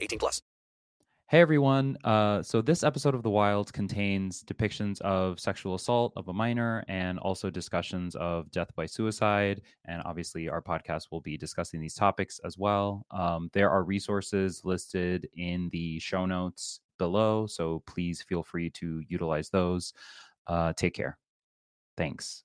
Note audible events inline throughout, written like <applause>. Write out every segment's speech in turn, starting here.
18 plus. Hey everyone. Uh, so this episode of The Wild contains depictions of sexual assault of a minor and also discussions of death by suicide. And obviously, our podcast will be discussing these topics as well. Um, there are resources listed in the show notes below, so please feel free to utilize those. Uh, take care. Thanks.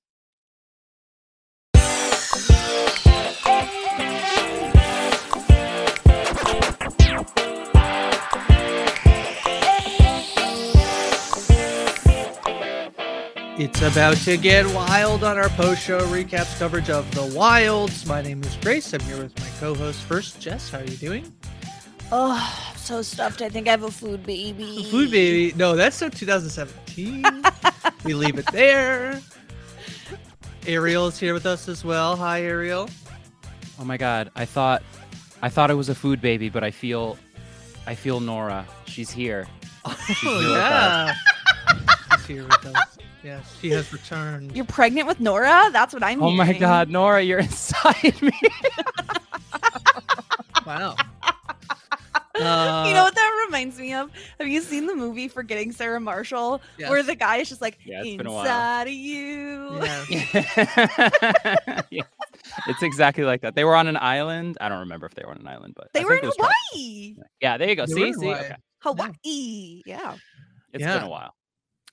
It's about to get wild on our post show recaps coverage of the wilds. My name is Grace. I'm here with my co host first, Jess. How are you doing? Oh, I'm so stuffed. I think I have a food baby. Food baby. No, that's so 2017. <laughs> we leave it there. Ariel is here with us as well. Hi, Ariel. Oh my god, I thought I thought it was a food baby, but I feel I feel Nora. She's here. She's oh, here Oh, with us. yeah. She's here with us. Yes, she has returned. You're pregnant with Nora? That's what I'm Oh my god, Nora, you're <laughs> inside me. Wow. you know what that reminds me of? Have you seen the movie Forgetting Sarah Marshall? Where the guy is just like, Yeah, it's been a while. inside of you. Yeah. <laughs> <laughs> Yeah. It's exactly like that. They were on an island. I don't remember if they were on an island, but They I were think in it was probably- Hawaii. Yeah, there you go. They See, see, Hawaii. okay. Hawaii. Yeah. It's Yeah. been a while.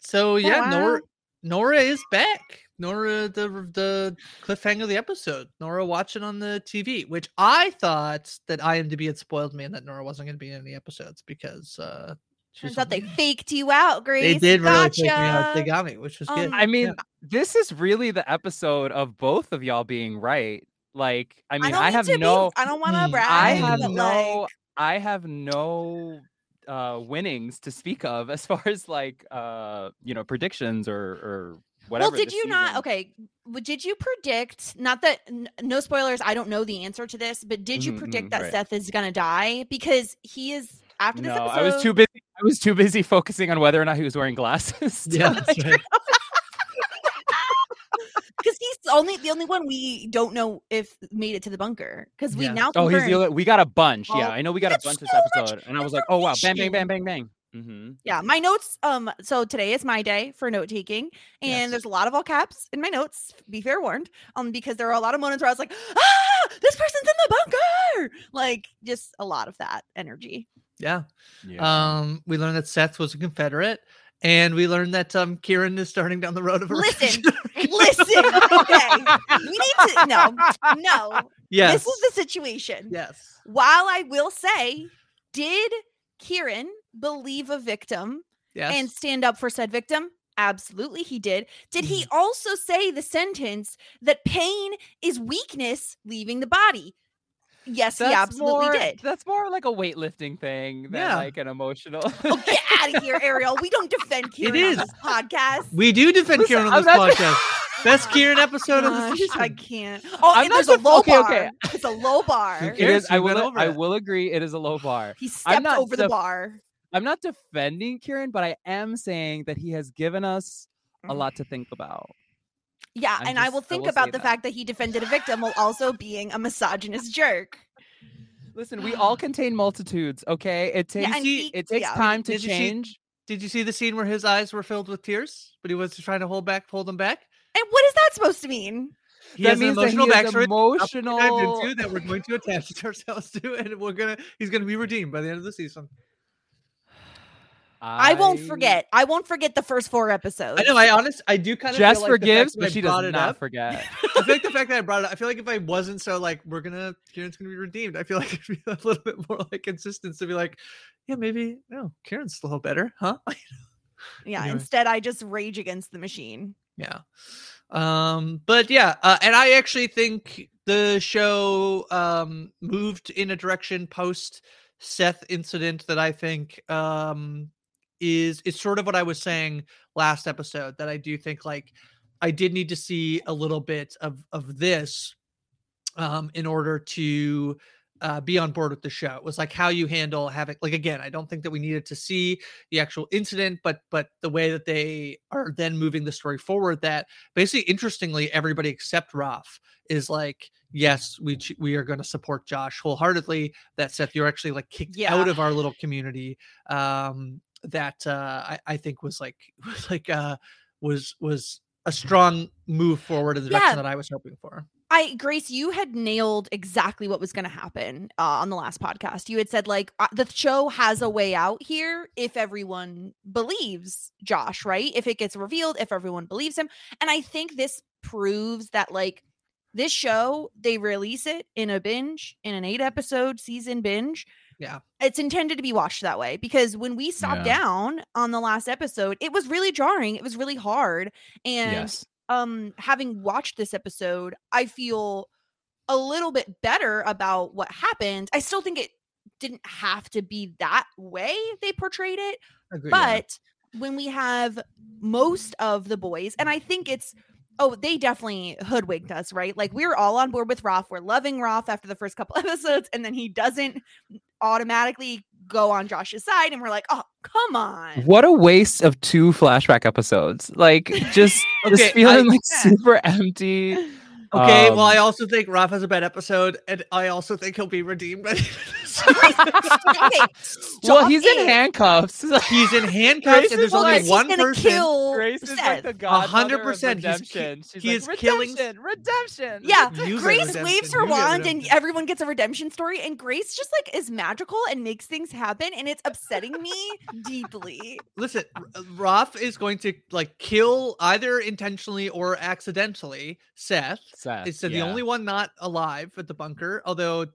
So yeah, wow. Nora Nora is back. Nora the the cliffhanger of the episode. Nora watching on the TV, which I thought that IMDb had spoiled me and that Nora wasn't going to be in any episodes because uh she was Turns out they on- <laughs> faked you out, Grace. they did really gotcha. take me out. They got me, which was good. Um, I mean, Yeah. this is really the episode of both of y'all being right. Like, I mean, don't I, have to be- no I don't want to brag. I have but, no like, I have no uh winnings to speak of as far as like uh you know predictions or or whatever. well, did this you not? Okay, did you predict? Not that n- no spoilers. I don't know the answer to this, but did you Mhm, predict mhm, that right. Seth is gonna die because he is after this No, episode? I was too busy. I was too busy focusing on whether or not he was wearing glasses. <laughs> yeah, <laughs> that's right. <laughs> because he's the only the only one we don't know if made it to the bunker because we Yeah. now Oh, he's the only, we got a bunch. Yeah, I know we got a bunch this so much episode, and I was like, oh wow, bang, bang, information. bang, bang, bang. hmm yeah my notes um so today is my day for note taking and Yes. there's a lot of all caps in my notes be fair warned um because there are a lot of moments where i was like ah this person's in the bunker like just a lot of that energy Yeah. Yeah. Um, we learned that Seth was a Confederate, and we learned that um Kieran is starting down the road of a Listen, listen. <laughs> Okay, we need to no, no. yes. This is the situation. yes. While I will say, did Kieran believe a victim Yes. and stand up for said victim? Absolutely, he did. Did he Mm-hmm. also say the sentence that pain is weakness leaving the body? Yes, he absolutely more, did. That's more like a weightlifting thing than Yeah. like an emotional. Oh, get out of here, Ariel. We don't defend <laughs> Kieran is. on this podcast. we do defend Listen, Kieran on I'm this not- podcast. Best Kieran episode of the season. I can't. <laughs> Oh, I'm and there's a low okay, bar. okay. It's a low bar. Who it cares? is. I will. I will agree. It is a low bar. He stepped not over the bar. I'm not defending Kieran, but I am saying that he has given us a mm-hmm. lot to think about. Yeah, I'm and I just- will I think will about the that. fact that he defended a victim while also being a misogynist jerk. Listen, we all contain multitudes. Okay, it takes Yeah, he, it takes yeah. time to Did you see- change. Did you see the scene where his eyes were filled with tears, but he was trying to hold back, hold them back? And what is that supposed to mean? He That has an means emotional is backstory that we're gonna dive emotional. that we're going to attach <laughs> ourselves to, and we're gonna he's gonna be redeemed by the end of the season. I, won't forget. I won't forget the first four episodes. I know. I honest. I do kind of Jess feel like forgives, but she brought does it not up- forget. <laughs> I feel like the fact that I brought it up, I feel like if I wasn't so like, we're gonna, Kieran's gonna be redeemed, I feel like <laughs> it'd be a little bit more like consistent to be like, yeah, maybe, no, Kieran's a little better, huh? <laughs> Yeah, Anyway. instead I just rage against the machine. yeah. Um, but yeah, uh, and I actually think the show um moved in a direction post Seth incident that I think um is is sort of what I was saying last episode that I do think like I did need to see a little bit of of this um in order to uh, be on board with the show. It was like how you handle having like again, I don't think that we needed to see the actual incident, but but the way that they are then moving the story forward that basically interestingly everybody except Raf is like yes we we are going to support Josh wholeheartedly that Seth you're actually like kicked Yeah. out of our little community um that uh I, I think was like <laughs> was like uh was was a strong move forward in the Yeah. direction that I was hoping for. I Grace, you had nailed exactly what was going to happen uh, on the last podcast. You had said like uh, the show has a way out here if everyone believes Josh, right? If it gets revealed, if everyone believes him, and I think this proves that like this show they release it in a binge in an eight episode season binge. Yeah. It's intended to be watched that way because when we stopped Yeah. down on the last episode, it was really jarring. It was really hard. And yes. um having watched this episode i feel a little bit better about what happened i still think it didn't have to be that way they portrayed it but when we have most of the boys and i think it's oh they definitely hoodwinked us right like we were all on board with Raf. we're loving Raf after the first couple <laughs> episodes and then he doesn't automatically go on josh's side and we're like oh come on What a waste of two flashback episodes. Like just, <laughs> Okay, just feeling I- like <laughs> super empty. <laughs> Okay, well, I Um, also think Raf has a bad episode, and I also think he'll be redeemed. By the end of the <laughs> okay <laughs> well, stop he's in handcuffs. <laughs> He's in handcuffs, Grace and there's only like- one gonna person. kill Grace is like the god. of 100%, he's ki- redemption. She's he like, is killing- redemption, redemption. Yeah, Use Grace redemption, waves her use wand and everyone gets a redemption story, and Grace just like is magical and makes things happen, and it's upsetting me deeply. Listen, R- uh, is going to like kill either intentionally or accidentally Seth. Seth, It's the yeah. only one not alive at the bunker, although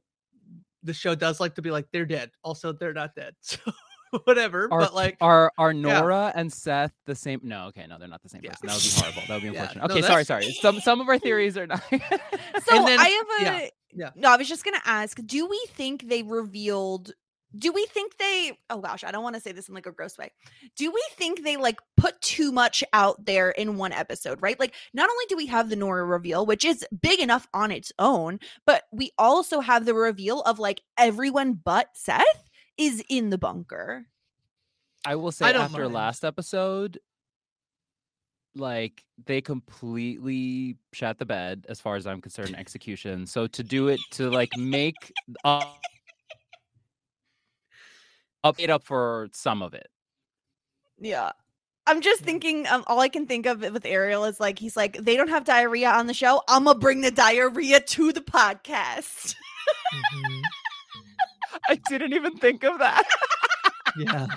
the show does like to be like they're dead. Also, they're not dead. <laughs> So whatever. Are, but like are are Nora and Seth the same? No, okay, no, they're not the same Yeah. person. That would be horrible. That would be <laughs> Yeah, unfortunate. no, okay, sorry, sorry. Some some of our <laughs> theories are not. So then- I have a yeah, yeah. no. I was just gonna ask: Do we think they revealed? Do we think they? Oh gosh, I don't want to say this in like a gross way. Do we think they like put too much out there in one episode? Right? Like, not only do we have the Nora reveal, which is big enough on its own, but we also have the reveal of like everyone but Seth is in the bunker. I will say I after mind. last episode, like they completely shat the bed as far as I'm concerned. in Execution. So to do it to like make <laughs> uh, up it up for some of it. Yeah. I'm just thinking, um, all I can think of with Ariel is like, he's like, they don't have diarrhea on the show. I'm going to bring the diarrhea to the podcast. Mhm. <laughs> I didn't even think of that. yeah.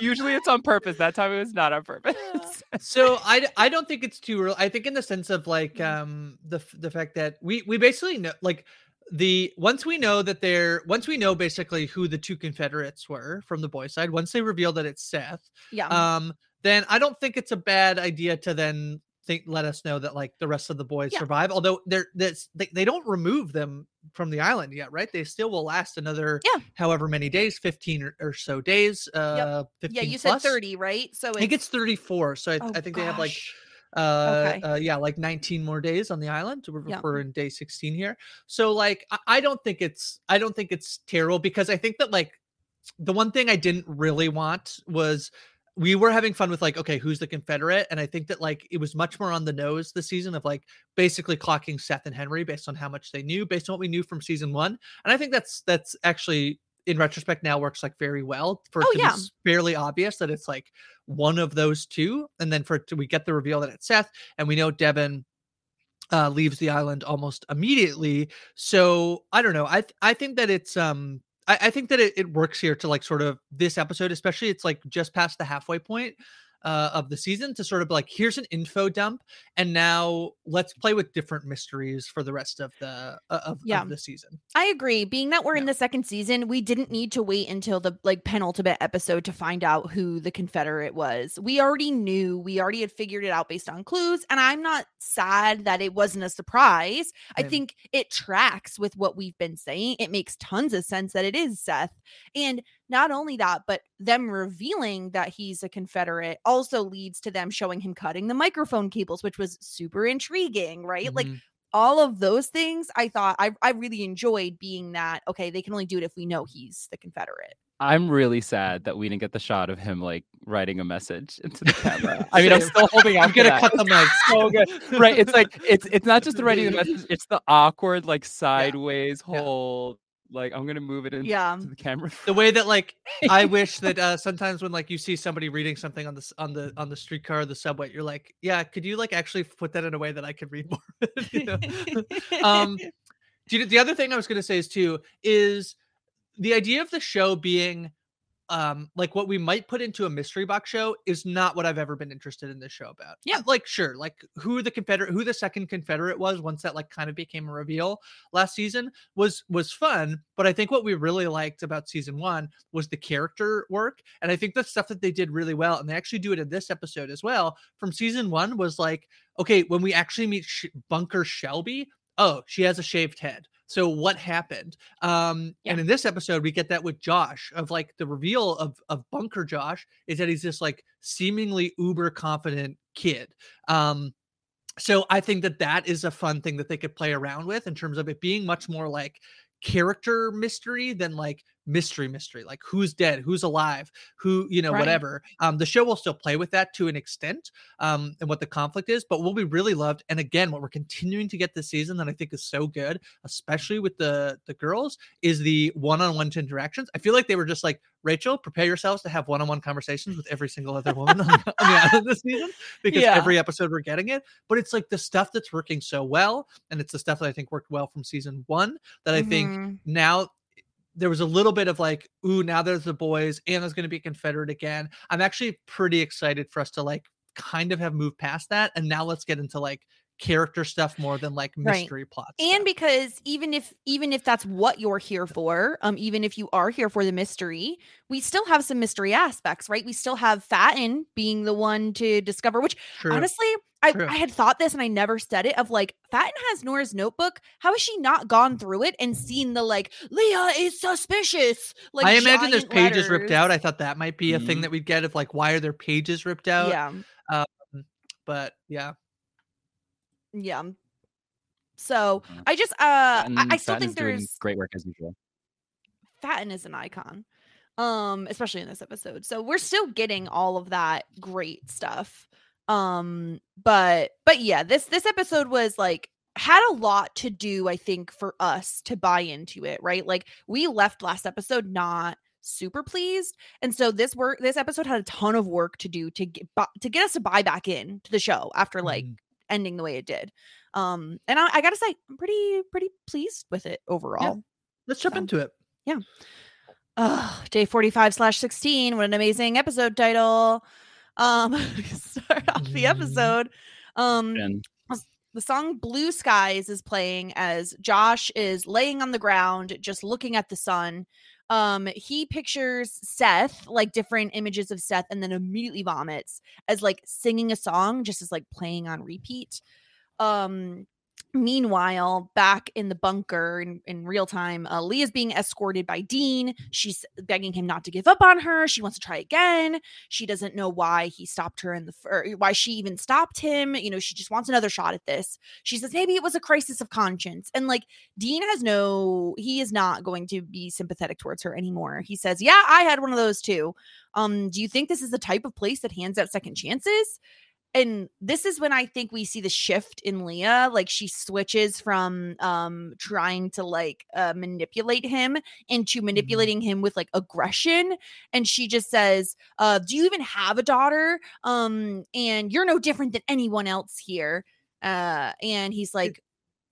Usually it's on purpose. That time it was not on <laughs> purpose. so I, I don't think it's too early. I think in the sense of like Mm-hmm. um the the fact that we we basically know like the once we know that they're once we know basically who the two Confederates were from the boy side, once they reveal that it's Seth, Yeah. um, then I don't think it's a bad idea to then think let us know that like the rest of the boys Yeah. survive. Although they're this they, they don't remove them from the island yet, right? They still will last another Yeah. however many days, 15 or, or so days. Uh 15 yeah, you said 30, right? So I think it's 34. So I, oh, I think they have like gosh. Uh, Okay. uh yeah like 19 more days on the island we're, Yeah. we're in day 16 here so like I, I don't think it's i don't think it's terrible because i think that like the one thing i didn't really want was we were having fun with like okay who's the confederate and i think that like it was much more on the nose this season of like basically clocking seth and henry based on how much they knew based on what we knew from season one and i think that's that's actually in retrospect now works like very well for it Oh, to yeah. be fairly obvious that it's like one of those two and then for to, we get the reveal that it's seth and we know devin uh leaves the island almost immediately so i don't know i th- i think that it's um I, I think that it, it works here to like sort of this episode, especially it's like just past the halfway point uh, of the season to sort of like here's an info dump, and now let's play with different mysteries for the rest of the uh, of, Yeah. of the season. I agree. Being that we're in the second season, we didn't need to wait until the like penultimate episode to find out who the Confederate was. We already knew. We already had figured it out based on clues, and I'm not sad that it wasn't a surprise. I Same. think it tracks with what we've been saying. It makes tons of sense that it is Seth. And not only that, but them revealing that he's a Confederate also leads to them showing him cutting the microphone cables, which was super intriguing, right? Like Mhm. all of those things i thought I, I really enjoyed being that okay they can only do it if we know he's the confederate I'm really sad that we didn't get the shot of him like writing a message into the camera. <laughs> I mean, I'm still holding out. I'm gonna that. cut the mic. so good. <laughs> Right. It's like it's it's not just the writing the message, it's the awkward, like sideways Yeah. hold. Like I'm gonna move it into yeah the camera. the way that like I <laughs> wish that uh sometimes when like you see somebody reading something on the on the on the streetcar or the subway, you're like, yeah, could you like actually put that in a way that I could read more? <laughs> you know? <laughs> um do you, the other thing i was going to say is too is the idea of the show being um like what we might put into a mystery box show is not what i've ever been interested in this show about Yeah. Like sure like who the confederate who the second confederate was once that like kind of became a reveal last season was was fun but i think what we really liked about season one was the character work and i think the stuff that they did really well and they actually do it in this episode as well from season one was like okay when we actually meet Sh- bunker shelby oh she has a shaved head so what happened um Yeah. and in this episode we get that with josh of like the reveal of of bunker josh is that he's this like seemingly uber confident kid um so i think that that is a fun thing that they could play around with in terms of it being much more like character mystery than like mystery mystery like who's dead who's alive who you know Right. whatever um the show will still play with that to an extent um and what the conflict is but what we really loved and again what we're continuing to get this season that i think is so good especially with the the girls is the one-on-one interactions i feel like they were just like rachel prepare yourselves to have one-on-one conversations with every single other woman on the, on the <laughs> island this season because Yeah. every episode we're getting it but it's like the stuff that's working so well and it's the stuff that i think worked well from season one that i think Mhm. now there was a little bit of like, ooh, now there's the boys and there's going to be Confederate again. I'm actually pretty excited for us to like kind of have moved past that. And now let's get into like character stuff more than like Right. mystery plots. and because even if even if that's what you're here for um even if you are here for the mystery we still have some mystery aspects right we still have fatin being the one to discover which honestly I, True. I had thought this and I never said it of like Fatin has Nora's notebook. How has she not gone through it and seen the like Leah is suspicious? Like I imagine there's giant pages ripped out. I thought that might be a thing Mhm. that we'd get of like, why are there pages ripped out? yeah, Um, But yeah, yeah. So I just uh I, I still Fatin think there's great work as usual. Fatin is an icon. Um, especially in this episode. So we're still getting all of that great stuff. Um, but but yeah, this this episode was like had a lot to do, I think, for us to buy into it, right? Like we left last episode not super pleased. And so this work this episode had a ton of work to do to get to get us to buy back in to the show after like Mhm. ending the way it did. Um, and I, I gotta say, I'm pretty pretty pleased with it overall. let's jump So- into it. Yeah. Oh, day 45 slash 16. What an amazing episode title. Um, <laughs> start off the Mhm. episode. Um, And the song Blue Skies is playing as Josh is laying on the ground, just looking at the sun. Um, he pictures Seth, like different images of Seth, and then immediately vomits as like singing a song, just as like playing on repeat. Um, meanwhile, back in the bunker in, in real time, uh, Leah's being escorted by Dean. She's begging him not to give up on her. She wants to try again. She doesn't know why he stopped her in the fir- why she even stopped him. You know, she just wants another shot at this. She says maybe it was a crisis of conscience. And like Dean has no he is not going to be sympathetic towards her anymore. He says, "Yeah, I had one of those too. Um do you think this is the type of place that hands out second chances?" And this is when I think we see the shift in Leah. Like she switches from um trying to like uh, manipulate him into manipulating him with like aggression. And she just says, uh, do you even have a daughter? Um, and you're no different than anyone else here. Uh, and he's like,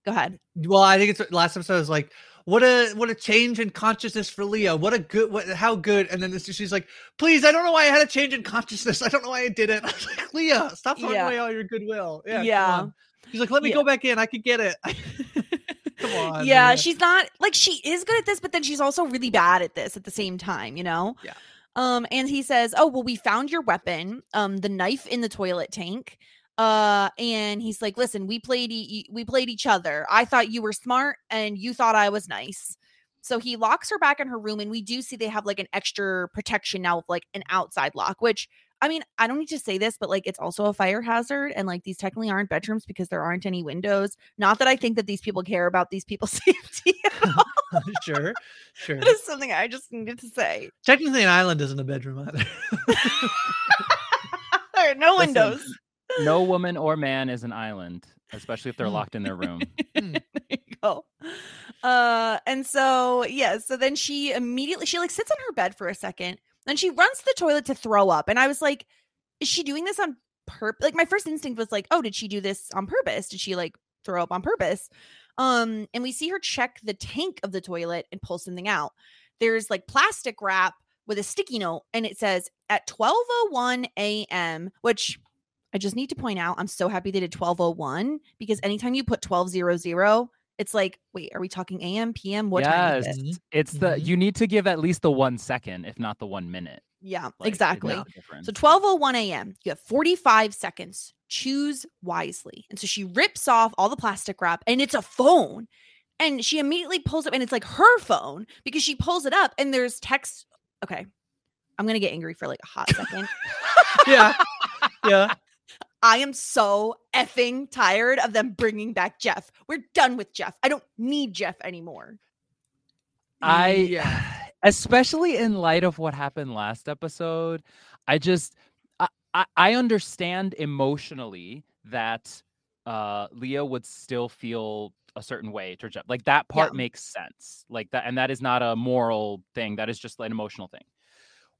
go ahead. Well, I think it's last episode is like, what a what a change in consciousness for Leah. What a good what how good. And then this, she's like, please, I don't know why I had a change in consciousness. <laughs> I don't know why I did it. I was like, Leah, stop throwing Yeah. away all your goodwill. Yeah. Yeah. She's like, let me Yeah. go back in. I could get it. <laughs> come on. yeah, Leah. she's not like she is good at this, but then she's also really bad at this at the same time, you know? Yeah. Um, and he says, Oh, well, we found your weapon, um, the knife in the toilet tank. Uh, and he's like, Listen, we played e- we played each other. I thought you were smart and you thought I was nice. So he locks her back in her room, and we do see they have like an extra protection now of like an outside lock, which I mean, I don't need to say this, but like it's also a fire hazard, and like these technically aren't bedrooms because there aren't any windows. Not that I think that these people care about these people's <laughs> safety. at <laughs> all. sure. Sure. That is something I just needed to say. Technically, an island isn't a bedroom either. <laughs> There are no Listen, windows. No woman or man is an island, especially if they're Mm. locked in their room. <laughs> There you go. Uh, and so yeah, so then she immediately she like sits on her bed for a second, then she runs to the toilet to throw up, and I was like, is she doing this on purpose? Like my first instinct was like, oh, did she do this on purpose? Did she like throw up on purpose? Um, and we see her check the tank of the toilet and pull something out. There's like plastic wrap with a sticky note, and it says at 12:01 a.m., which I just need to point out, I'm so happy they did 1201 because anytime you put 1200, it's like, wait, are we talking AM, PM? What time is yes, it? it's the Mhm. you need to give at least the one second, if not the one minute. Yeah, Like, exactly. makes a difference. So 1201 a.m. You have 45 seconds. Choose wisely. And so she rips off all the plastic wrap and it's a phone. And she immediately pulls it up and it's like her phone because she pulls it up and there's text. Okay. I'm going to get angry for like a hot second. <laughs> yeah. Yeah. I am so effing tired of them bringing back Jeff. We're done with Jeff. I don't need Jeff anymore. I <sighs> Yeah. especially in light of what happened last episode, I just I, I, I understand emotionally that uh Leah would still feel a certain way to Jeff. Like that part Yeah. makes sense. Like that and that is not a moral thing. That is just an emotional thing.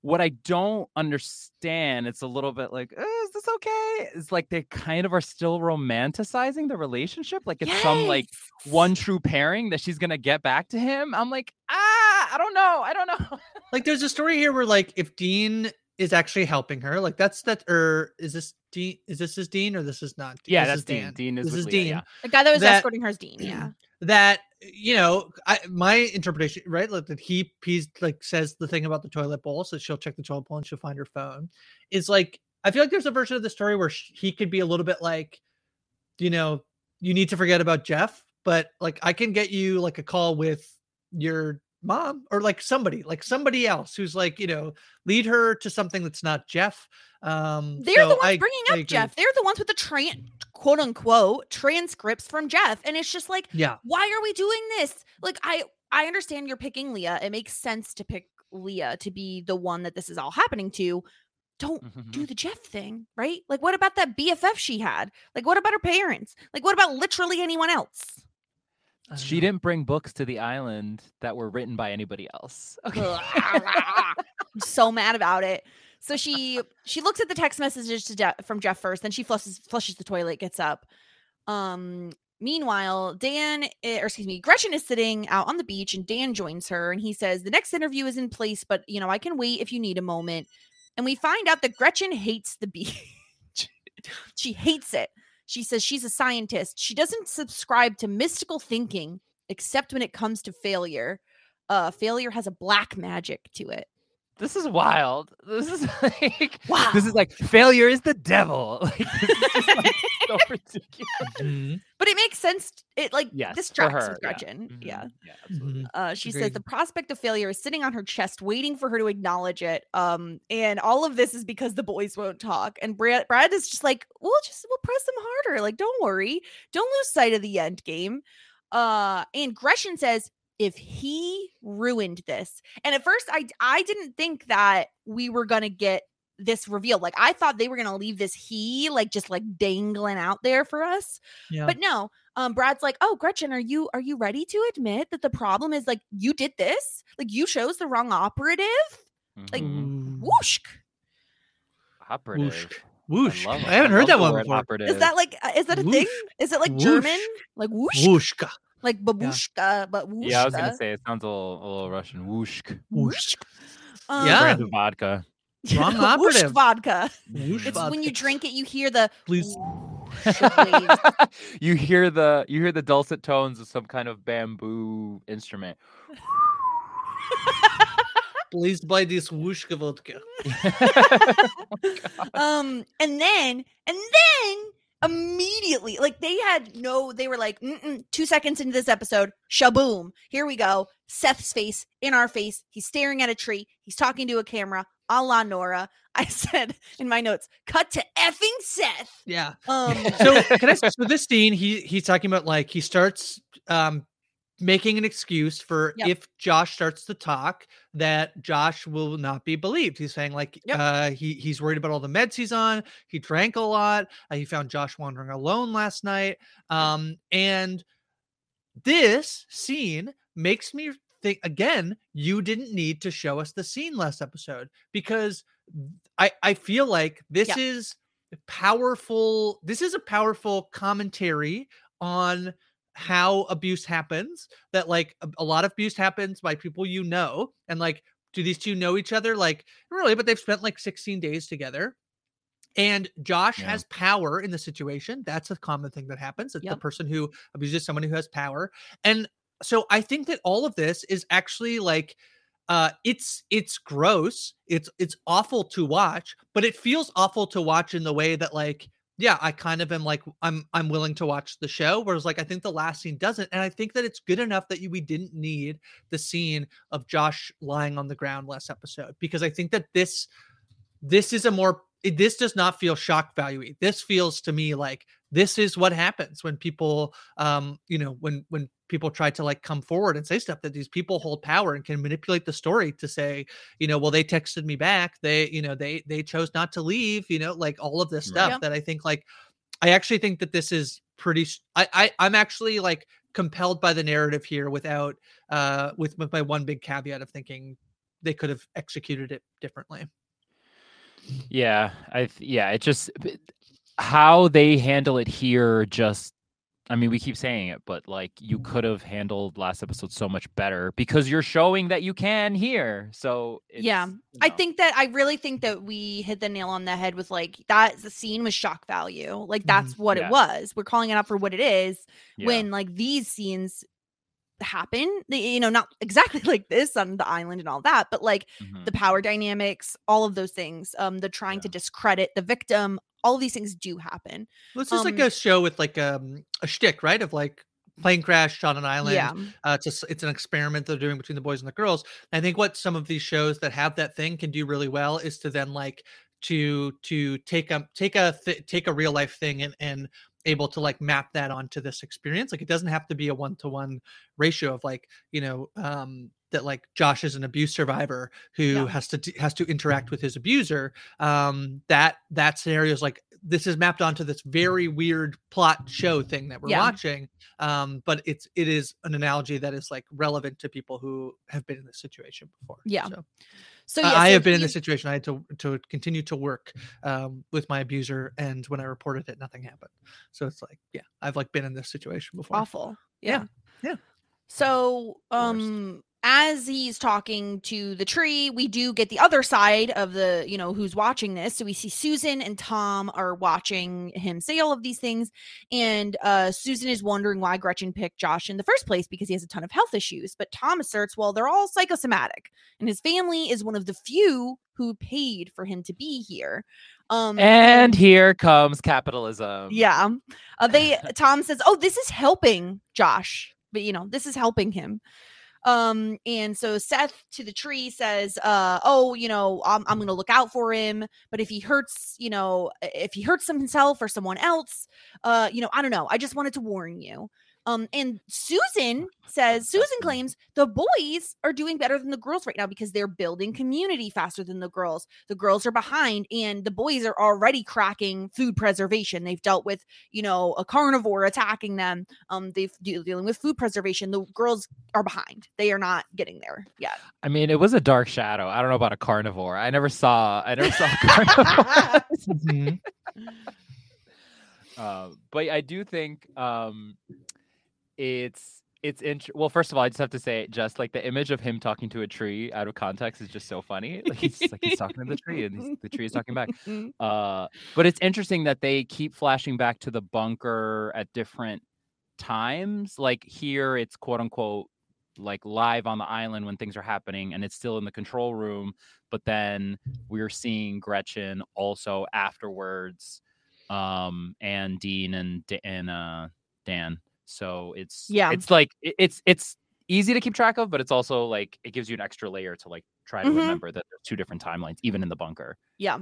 What I don't understand, it's a little bit like, "Uh, is this okay? It's like they kind of are still romanticizing the relationship. Like it's some like one true pairing that she's gonna get back to him. I'm like, ah, I don't know. I don't know. like there's a story here where like if Dean is actually helping her, like that's that or is this Dean is this is Dean or this is not Dean? Yeah, This that's is Dean. Dan. Dean is this is Leah, Dean. yeah. The guy that was That- escorting her is Dean. Yeah. <clears throat> That you know, I my interpretation, right? Like that he he's like says the thing about the toilet bowl, so she'll check the toilet bowl and she'll find her phone. Is like I feel like there's a version of the story where sh- he could be a little bit like, you know, you need to forget about Jeff, but like I can get you like a call with your mom or like somebody, like somebody else who's like, you know, lead her to something that's not Jeff. Um, They're so the ones I- bringing up. Jeff. They're the ones with the tran quote unquote transcripts from Jeff. And it's just like, Yeah, why are we doing this? Like, I I understand you're picking Leah. It makes sense to pick Leah to be the one that this is all happening to. Don't Mm-hmm. do the Jeff thing, right? Like, what about that BFF she had? Like, what about her parents? Like, what about literally anyone else? She know. didn't bring books to the island that were written by anybody else. <laughs> Okay. <laughs> I'm so mad about it. So she she looks at the text messages to Je- from Jeff first, then she flushes flushes the toilet, gets up. Um, meanwhile, Dan, eh, or excuse me, Gretchen is sitting out on the beach and Dan joins her and he says, The next interview is in place, but you know, I can wait if you need a moment. And we find out that Gretchen hates the beach. <laughs> she hates it. She says she's a scientist. She doesn't subscribe to mystical thinking except when it comes to failure. Uh, failure has a black magic to it. This is wild. This is <laughs> like Wow. this is like failure is the devil. <laughs> Like this is just, like, so <laughs> ridiculous. Mhm. But it makes sense. It like Yes, this for tracks her, with yeah. Gretchen. Yeah. Yeah, absolutely. Mhm. Uh, she says the prospect of failure is sitting on her chest, waiting for her to acknowledge it. Um, and all of this is because the boys won't talk. And Brad, Brad is just like, we'll just we'll press them harder. Like, don't worry, don't lose sight of the end game. Uh, and Gretchen says, if he ruined this, and at first I I didn't think that we were gonna get this reveal. Like, I thought they were gonna leave this he like just like dangling out there for us. Yeah. But no, um, Brad's like, "Oh, Gretchen, are you are you ready to admit that the problem is like you did this? Like you chose the wrong operative? Like Mhm. Ooh. whoosh. operative. Whoosh. I, love. I haven't I heard love that one before. Operative. Is that like uh, is that a thing? Is it like Whoosh. German? Like whoosh? Whooshka. Like babushka, but whoosh. yeah, I was gonna say it sounds a little, a little Russian. Whooshk. whoosh. Um, Yeah. Brand of vodka. Wrong <laughs> whoosh operative. vodka. Whoosh It's when you drink it, you hear the Please. <laughs> you hear the you hear the dulcet tones of some kind of bamboo instrument. <laughs> Please buy this whooshka vodka. um and then and then immediately like they had no they were like Mm-mm, two seconds into this episode shaboom here we go seth's face in our face he's staring at a tree he's talking to a camera a la nora <laughs> i said in my notes cut to effing seth Yeah. um <laughs> So <laughs> can I so this scene he he's talking about like he starts um making an excuse for Yep. if Josh starts to talk that Josh will not be believed. He's saying like Yep. uh he he's worried about all the meds he's on. He drank a lot. Uh, he found Josh wandering alone last night. Um and this scene makes me think again you didn't need to show us the scene last episode because I I feel like this Yeah. is powerful this is a powerful commentary on how abuse happens that like a, a lot of abuse happens by people you know and like do these two know each other like really but they've spent like 16 days together and Josh Yeah. has power in the situation. That's a common thing that happens. It's the person who abuses someone who has power. And so I think that all of this is actually like uh it's it's gross. It's it's awful to watch, but it feels awful to watch in the way that like yeah, I kind of am like I'm I'm willing to watch the show whereas like I think the last scene doesn't and I think that it's good enough that you, we didn't need the scene of Josh lying on the ground last episode because I think that this this is a more this does not feel shock value this feels to me like this is what happens when people um you know when when people try to like come forward and say stuff that these people hold power and can manipulate the story to say you know well they texted me back they you know they they chose not to leave you know like all of this stuff Yeah. that i think like i actually think that this is pretty I I'm actually like compelled by the narrative here without uh with with my one big caveat of thinking they could have executed it differently Yeah, I yeah, it just how they handle it here just I mean, we keep saying it, but like you could have handled last episode so much better because you're showing that you can here. So Yeah, you I think that I really think that we hit the nail on the head with like that the scene was shock value. Like that's what Yeah. it was. We're calling it out for what it is. yeah. when like these scenes happen they- you know not exactly <laughs> like this on the island and all that but like Mhm. the power dynamics all of those things um the trying to discredit the victim all of these things do happen Well, This is like Um, a show with like um, a shtick, right? Of like plane crash on an island. yeah Uh, it's a it's an experiment they're doing between the boys and the girls. I think what some of these shows that have that thing can do really well is to then like to to take a take a th- take a real life thing and and able to like map that onto this experience. Like it doesn't have to be a one to one ratio of like you know um that like Josh is an abuse survivor who Yeah. has to has to interact with his abuser. Um, that that scenario is like this is mapped onto this very weird plot show thing that we're Yeah. watching. Um, but it's it is an analogy that is like relevant to people who have been in this situation before. Yeah. So, So I- yeah, I so have been in this situation. I had to to continue to work um, with my abuser, and when I reported it, nothing happened. So it's like, yeah, I've like been in this situation before. awful. Yeah, Yeah. So, um, as he's talking to the tree, we do get the other side of the, you know, who's watching this. So we see Susan and Tom are watching him say all of these things. And uh, Susan is wondering why Gretchen picked Josh in the first place because he has a ton of health issues. But Tom asserts, well, they're all psychosomatic, and his family is one of the few who paid for him to be here. Um, And here comes capitalism. yeah. Uh, they <laughs> Tom says, "Oh, this is helping Josh." But you know, this is helping him. Um and so Seth to the tree says, uh, "Oh, you know, I'm I'm to look out for him, but if he hurts, you know, if he hurts himself or someone else, uh, you know, I don't know. I just wanted to warn you." Um, and Susan says, Susan claims the boys are doing better than the girls right now because they're building community faster than the girls. The girls are behind, and the boys are already cracking food preservation. They've dealt with, you know, a carnivore attacking them. Um, they've de- dealing with food preservation. The girls are behind. They are not getting there yet. I mean, it was a dark shadow. I don't know about a carnivore. I never saw. I never saw a <laughs> carnivore. Mhm. <laughs> uh, but I do think um, it's it's int- well. First of all, I just have to say, just like the image of him talking to a tree out of context is just so funny. Like he's like he's talking to the tree, and he's, the tree is talking back. <laughs> Uh, but it's interesting that they keep flashing back to the bunker at different times. Like here, it's quote unquote like live on the island when things are happening, and it's still in the control room. But then we're seeing Gretchen also afterwards, um, and Dean and and uh, Dan. So it's Yeah. it's like it's it's easy to keep track of, but it's also like it gives you an extra layer to like try to Mhm. remember that there's two different timelines, even in the bunker. Yeah.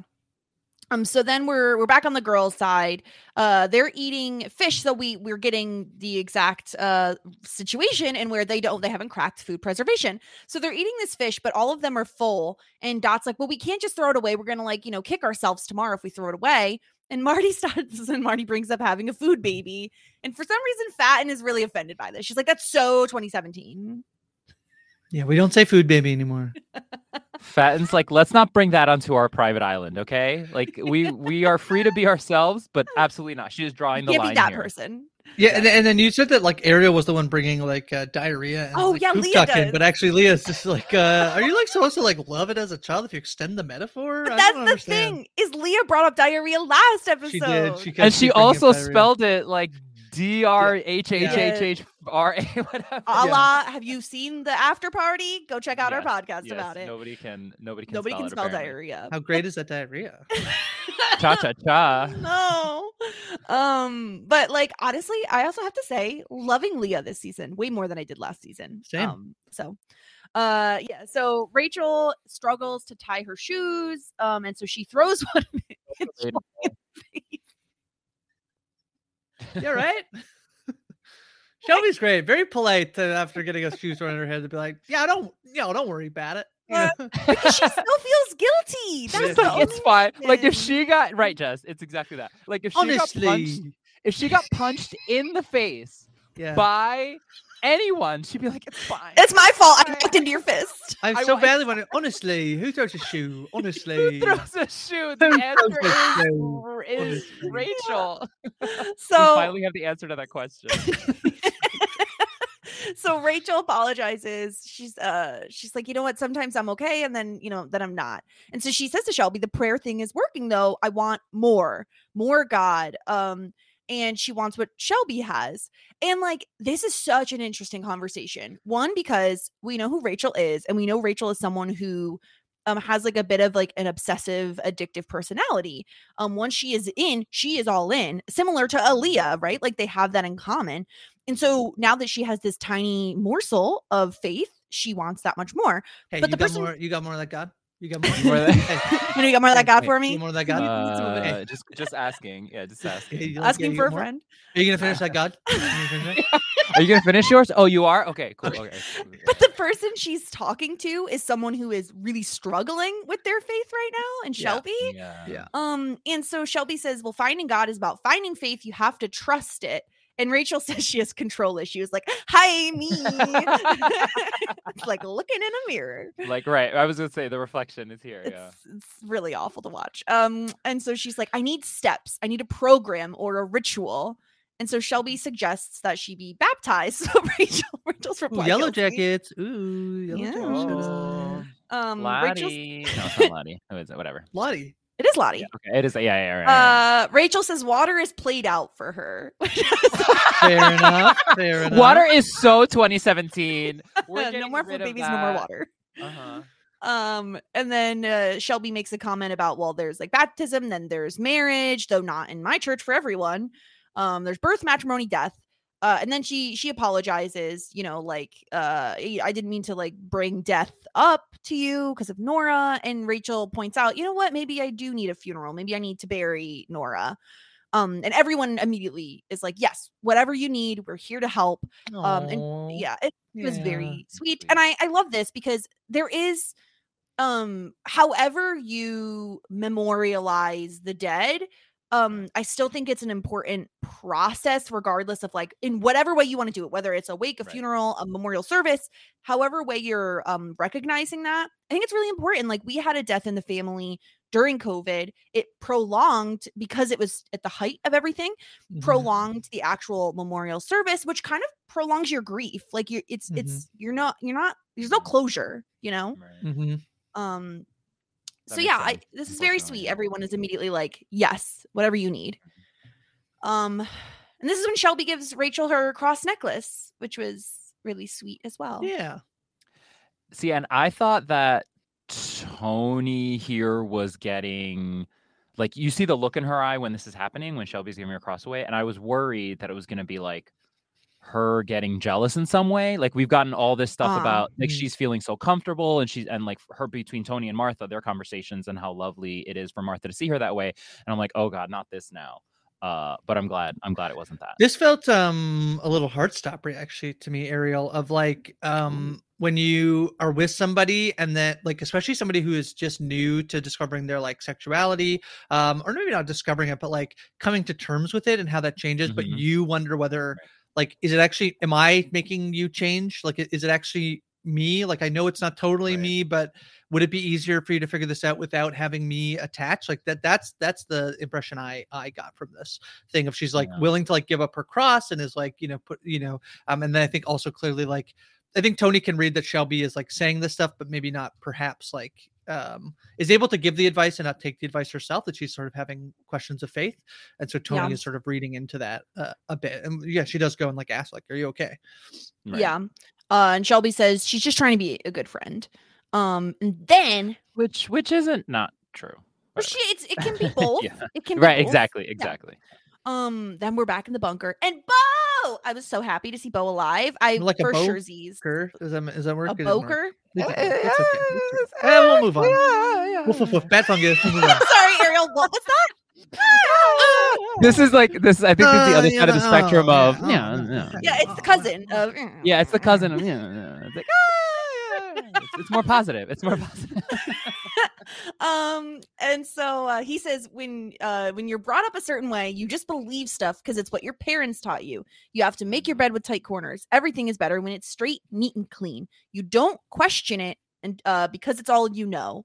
Um, so then we're we're back on the girls' side. Uh, they're eating fish, so we we're getting the exact uh situation and where they don't they haven't cracked food preservation. So they're eating this fish, but all of them are full. And Dot's like, "Well, we can't just throw it away. We're gonna like you know kick ourselves tomorrow if we throw it away." And Marty <laughs> starts and Marty brings up having a food baby, and for some reason, Fatin is really offended by this. She's like, "That's so 2017." Yeah, we don't say food baby anymore. <laughs> Fatin's like, let's not bring that onto our private island, okay? Like we we are free to be ourselves, but absolutely not. She is drawing the Can't line be that here. person. Yeah, and, and then you said that like Ariel was the one bringing like uh, diarrhea. And, Oh, like, yeah, poop Leah tuck in, but actually Leah's just like, uh, are you like supposed to like love it as a child if you extend the metaphor? But I that's don't the understand. thing is Leah brought up diarrhea last episode. She did. She And she also diarrhea. spelled it like D R H H H H R A <laughs> whatever. a la have you seen the after party? Go check out Yes, our podcast yes, about it. Nobody can nobody can nobody spell can it, spell apparently. diarrhea. How great is that diarrhea? Cha cha cha. no. Um but like honestly i also have to say loving leah this season way more than i did last season. Same. um so uh yeah so rachel struggles to tie her shoes um and so she throws <laughs> one <laughs> at Joy in the face. Yeah, right. <laughs> Shelby's great, very polite uh, after getting a shoes thrown in her head to be like, yeah, don't, you know, don't worry about it. <laughs> You Uh, because she still feels guilty that's It's the like it's only fine. Like if she got right, Jess, it's exactly that. Like if she got punched, Honestly, if she got punched in the face yeah. by anyone, she'd be like, "It's fine." it's my fault i knocked into your fist I I so wa- badly wanted. <laughs> Honestly, who throws a shoe? <laughs> Honestly, Who throws a shoe? The Who answer throws shoe? is, is Honestly. Rachel. we so finally have the answer to that question. <laughs> so Rachel apologizes. She's uh she's like, you know what, sometimes I'm okay, and then you know, then I'm not. And so she says to Shelby, the prayer thing is working though. I want more, more God. Um, and she wants what Shelby has. And like this is such an interesting conversation. One, because we know who Rachel is, and we know Rachel is someone who um has like a bit of like an obsessive addictive personality um once she is in she is all in similar to Aaliyah right like they have that in common and so now that she has this tiny morsel of faith she wants that much more Hey, But you the got person- more. You got more of that God. You got more. <laughs> More than- Hey, <laughs> You know, you got more of that God for me? More of that God. Uh, <laughs> just just asking. Yeah, just asking. like- yeah, Asking for a more? friend. Are you gonna finish that God? You gonna finish it? Are you gonna finish yours? Oh, you are. Okay, cool. Okay. But the person she's talking to is someone who is really struggling with their faith right now, and Shelby. Yeah. Yeah. Um, and so Shelby says, Well, finding God is about finding faith. You have to trust it. And Rachel <laughs> says she has control issues, like, hi, me. <laughs> it's like looking in a mirror. Like right. I was gonna say the reflection is here. It's, Yeah. it's really awful to watch. Um, and so she's like, I need steps, I need a program or a ritual. And so Shelby suggests that she be baptized. <laughs> So Rachel, Rachel's Ooh, yellow jackets. Ooh, yellow Yeah. jackets. Um, Rachel's, No, it's not Lottie. Who is it? Whatever. Lottie. It is Lottie. Yeah, okay. It is. Yeah. Yeah. yeah, right, right, Uh, Rachel says water is played out for her. <laughs> Fair enough. Fair <laughs> enough. Water is so 2017. <laughs> We're no more for rid of babies, no more water. Uh-huh. Um, and then uh, Shelby makes a comment about, well, there's like baptism, then there's marriage, though not in my church for everyone. Um, there's birth, matrimony, death. Uh, and then she she apologizes, you know, like uh, I didn't mean to like bring death up to you because of Nora. And Rachel points out, you know what? Maybe I do need a funeral. Maybe I need to bury Nora. Um, and everyone immediately is like, yes, whatever you need, we're here to help. Um, and yeah, it was Yeah. very sweet. Sweet. And I I love this because there is um however you memorialize the dead um i still think it's an important process regardless of like in whatever way you want to do it whether it's a wake a Right. funeral a memorial service however way you're um recognizing that i think it's really important like we had a death in the family during covid it prolonged because it was at the height of everything Mhm. prolonged the actual memorial service which kind of prolongs your grief like you it's Mhm. it's you're not you're not there's no closure you know Right. Mhm. um That so yeah I, this is very sweet. Everyone is immediately like yes whatever you need. Um and this is when shelby gives rachel her cross necklace which was really sweet as well. Yeah. See, and I thought that Toni here was getting like you see the look in her eye when this is happening when Shelby's giving her cross away, and I was worried that it was going to be like her getting jealous in some way. Like we've gotten all this stuff Ah. about like Mm. she's feeling so comfortable and she's and like her between Toni and Martha, their conversations and how lovely it is for Martha to see her that way. And I'm like, oh god, not this now. Uh, but I'm glad. I'm glad it wasn't that. This felt um a little heart stopper actually to me, Ariel, of like um when you are with somebody and that like especially somebody who is just new to discovering their like sexuality, um, or maybe not discovering it, but like coming to terms with it and how that changes, but Mhm. you wonder whether like is it actually am I making you change? Like is it actually me? Like I know it's not totally Right. me, but would it be easier for you to figure this out without having me attached like that that's that's the impression i i got from this thing if she's like Yeah. willing to like give up her cross and is like you know put you know um and then i think also clearly like i think toni can read that shelby is like saying this stuff but maybe not perhaps like um is able to give the advice and not take the advice herself that she's sort of having questions of faith and so toni Yeah. is sort of reading into that uh, a bit and yeah she does go and like ask like are you okay Right. yeah uh and shelby says she's just trying to be a good friend um and then Which which isn't not true. well, she, it's, it can be <laughs> both Yeah. it can be Right, both. exactly, exactly. um then we're back in the bunker and bo i was so happy to see bo alive i Like for sure sure's Kerr? Does that, does that work? a It doesn't boker It's okay. It's okay. It's okay. Eh, we'll move on. Woof, woof, woof. Bad fungus. We'll move on. <laughs> sorry ariel what was that <laughs> This is like this. I think this is the Uh, other yeah, side of the oh, spectrum yeah, of oh, yeah, no, yeah, okay. yeah it's the cousin of yeah. It's the cousin of yeah. yeah. It's like ah, yeah, yeah. It's, it's more positive. It's more positive. <laughs> <laughs> um and so uh, he says when uh when you're brought up a certain way you just believe stuff because it's what your parents taught you. You have to make your bed with tight corners. Everything is better when it's straight neat and clean. You don't question it and uh because it's all you know.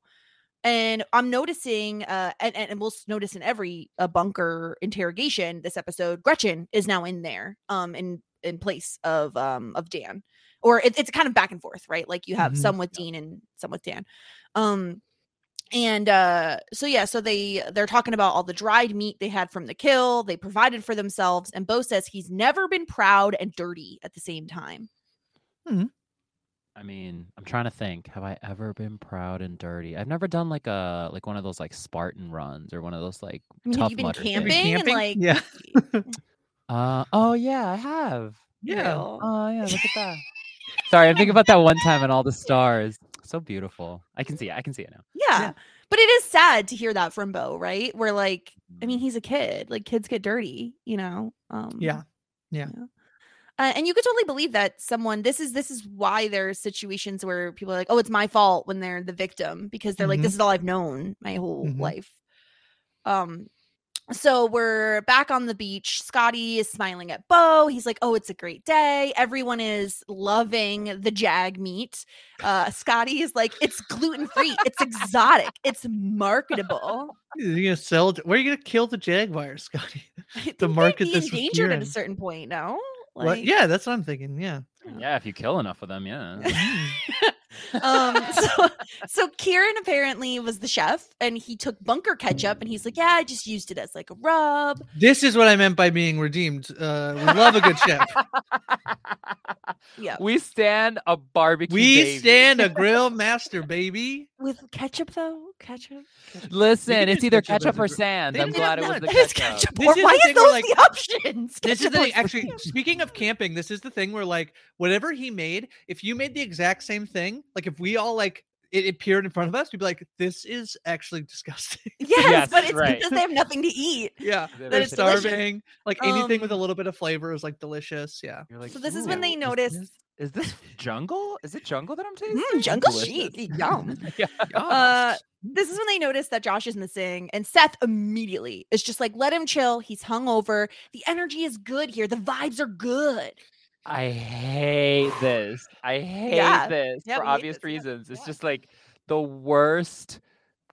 And i'm noticing uh and, and we'll notice in every uh, bunker interrogation this episode gretchen is now in there um in in place of um of dan. Or it, it's kind of back and forth right? Like you have Mhm. some with dean and some with dan. Um and uh so yeah so they they're talking about all the dried meat they had from the kill they provided for themselves and bo says he's never been proud and dirty at the same time hmm. I mean, I'm trying to think. Have I ever been proud and dirty? I've never done like a like one of those like Spartan runs or one of those like I mean, have you been mudder things. camping? and, like- yeah. <laughs> Uh oh yeah, I have. Yeah. Real. Oh yeah, look at that. Sorry, I'm thinking about that one time and all the stars. So beautiful. I can see it. I can see it now. Yeah. But it is sad to hear that from Bo, right? Where like, I mean, he's a kid. Like kids get dirty, you know. Um Yeah. Yeah. Uh, and you could totally believe that someone this is this is why there's situations where people are like, "Oh, it's my fault" when they're the victim because they're like, Mhm. "This is all I've known my whole Mhm. life." Um so we're back on the beach. Scotty is smiling at Bo. He's like, "Oh, it's a great day. Everyone is loving the jag meat." Uh Scotty is like, "It's gluten-free. it's exotic. It's marketable." <laughs> You're gonna sell. Where are you gonna kill the jaguar, Scotty? I <laughs> think To market be this endangered at a certain point, no? What? Yeah, that's what I'm thinking. Yeah. Yeah, if you kill enough of them, yeah. <laughs> um <laughs> so so Kieran apparently was the chef and he took bunker ketchup and he's like, Yeah, I just used it as like a rub. This is what I meant by being redeemed. Uh, we love a good chef. <laughs> Yeah. we stand a barbecue. We baby. stand a <laughs> grill master, baby. With ketchup though? Ketchup? Listen, it's either ketchup ketchup or sand. I'm glad it was the ketchup. ketchup. This Or is why thing is those like- the options? This is the thing. Actually, speaking of camping, this is the thing where like whatever he made, if you made the exact same thing, like if we all like it appeared in front of us, we'd be like, "This is actually <laughs> disgusting." Yes, Yes, but it's right. because they have nothing to eat. yeah, They're they're it's delicious. starving. Like anything with a Um, little bit of flavor is like delicious. Yeah. You're like, So this is when they is notice this- Is this jungle? Is it jungle that I'm tasting? mm, jungle Delicious. sheep. Yum. <laughs> Yeah. Uh, this is when they notice that Josh is missing, and Seth immediately is just like, "Let him chill. He's hungover. The energy is good here. The vibes are good." I hate this. I hate Yeah. this Yeah, for obvious this, yeah, reasons. It's just like the worst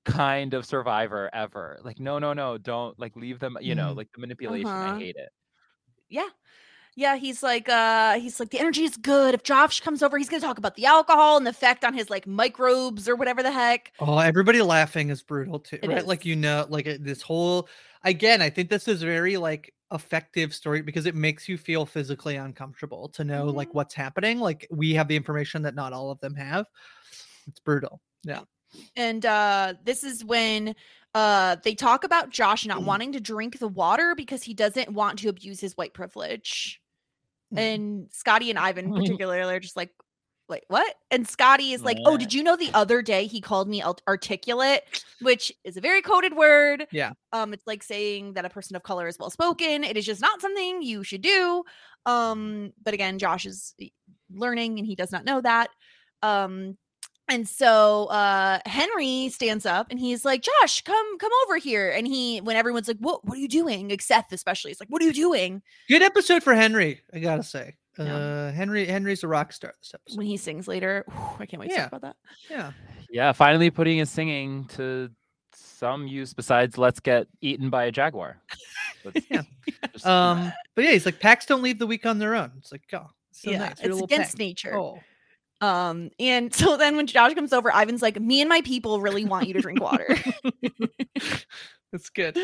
kind of survivor ever. Like, no, no, no, don't like leave them, you know, Mm. like the manipulation. Uh-huh. I hate it. Yeah. Yeah, he's like, uh, he's like, the energy is good. If Josh comes over, he's gonna talk about the alcohol and the effect on his like microbes or whatever the heck. Oh, everybody laughing is brutal too, It right? Like you know, like this whole. Again, I think this is very like effective story because it makes you feel physically uncomfortable to know Mm-hmm. like what's happening. Like we have the information that not all of them have. It's brutal. Yeah. And uh this is when uh they talk about Josh not wanting to drink the water because he doesn't want to abuse his white privilege. Mm. And Scotty and Ivan <laughs> particularly are just like Wait, what? And Scotty is like, "Oh, did you know the other day he called me articulate, which is a very coded word. Yeah. Um, it's like saying that a person of color is well spoken. It is just not something you should do. Um, but again, Josh is learning and he does not know that. Um, and so uh Henry stands up and he's like, Josh, come come over here. And he when everyone's like, What what are you doing? Like Seth, especially, is like, What are you doing? Good episode for Henry. I gotta say. Uh, Henry Henry's a rock star this episode. When he sings later. I can't wait to talk about that. Yeah. Yeah, finally putting his singing to some use besides let's get eaten by a jaguar. <laughs> Yeah. just- Um, but yeah, he's like packs don't leave the week on their own. It's like, oh, it's so yeah, nice. It's against pack. nature. Oh, Um, and <laughs> so then when Josh comes over, Ivan's like, Me and my people really want you to drink water. <laughs> that's good.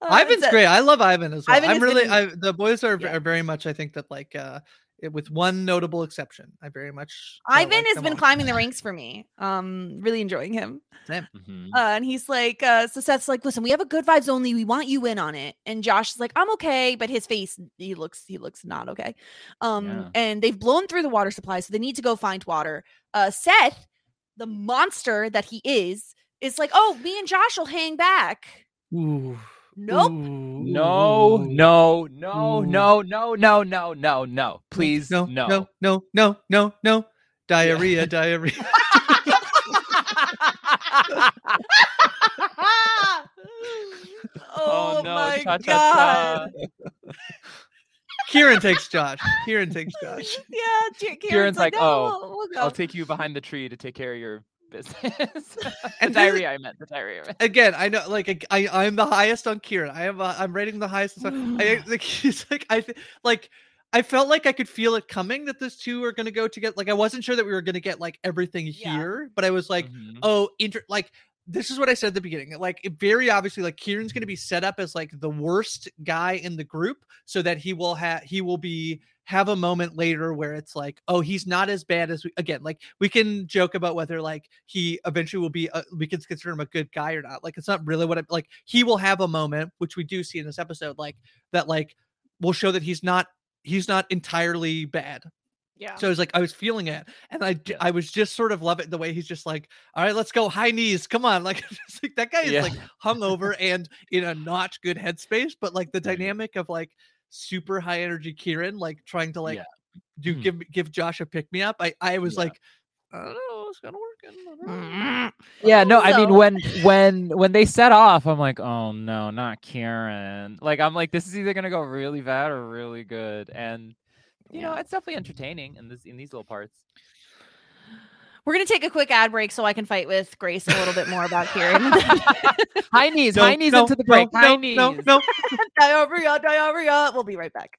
Uh, Ivan's so- great. I love Ivan as well. Ivan I'm really been- I, the boys are, Yeah. are very much. I think that like uh, it, with one notable exception, I very much. uh, Ivan like has been all. climbing the ranks for me. Um, really enjoying him. Mhm. Uh, and he's like, uh, so Seth's like, listen, we have a good vibes only. We want you in on it. And Josh is like, I'm okay, but his face, he looks, he looks not okay. Um, Yeah. and they've blown through the water supply, so they need to go find water. Uh, Seth, the monster that he is, is like, oh, me and Josh will hang back. Ooh. Nope. Ooh, No, no, no, no, no, no, no, no, no. Please, no, no. no, no, no, no, no. Diarrhea, diarrhea. <laughs> Oh, oh, no, my god. Kieran takes Josh. Kieran takes Josh. <laughs> Yeah, Kieran's, Kieran's like, like, no, "Oh, we'll, we'll. I'll take you behind the tree to take care of your business. <laughs> And diarrhea, I meant the diarrhea. <laughs> Again, I know, like I, I'm the highest on Kieran. I have, a, I'm rating the highest. On, I <sighs> like <laughs> he's like I, like I felt like I could feel it coming that those two are gonna go together. Like I wasn't sure that we were gonna get like everything Yeah. here, but I was like, Mhm. oh, inter- like this is what I said at the beginning. Like very obviously, like Kieran's going to be set up as like the worst guy in the group, so that he will have he will be have a moment later where it's like, oh, he's not as bad as we again. Like we can joke about whether like he eventually will be a, we can consider him a good guy or not. Like it's not really what I like. He will have a moment, which we do see in this episode, like that, like will show that he's not he's not entirely bad Yeah. So I was like, I was feeling it, and I I was just sort of love it the way he's just like, all right, let's go high knees, come on, <laughs> like, just like that guy is Yeah. like hungover <laughs> and in a not good headspace, but like the mm-hmm. dynamic of like super high energy Kieran, like trying to like Yeah. do Mhm. give give Josh a pick me up. I I was Yeah. like, I don't know, it's gonna work. I don't know." Mm. Yeah, no, I mean when when when they set off, I'm like, oh no, not Kieran. Like I'm like, this is either gonna go really bad or really good, and you know, it's definitely entertaining in this in these little parts. We're gonna take a quick ad break so I can fight with Grace a little bit more about Kieran. <laughs> high knees, No, high knees no, into the no, break. high no, knees. no, no. <laughs> <laughs> diarrhea, diarrhea. We'll be right back.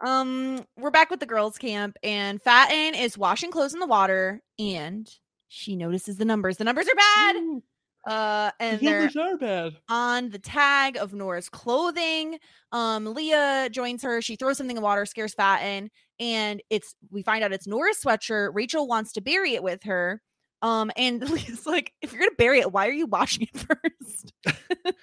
Um, we're back with the girls' camp, and Fatin is washing clothes in the water, and she notices the numbers. The numbers are bad. Uh, and they're are bad. on the tag of Nora's clothing. Um, Leah joins her. She throws something in water, scares Fatin, and it's we find out it's Nora's sweatshirt. Rachel wants to bury it with her. Um, and <laughs> Leah's like, if you're gonna bury it, why are you washing it <laughs> first? <laughs>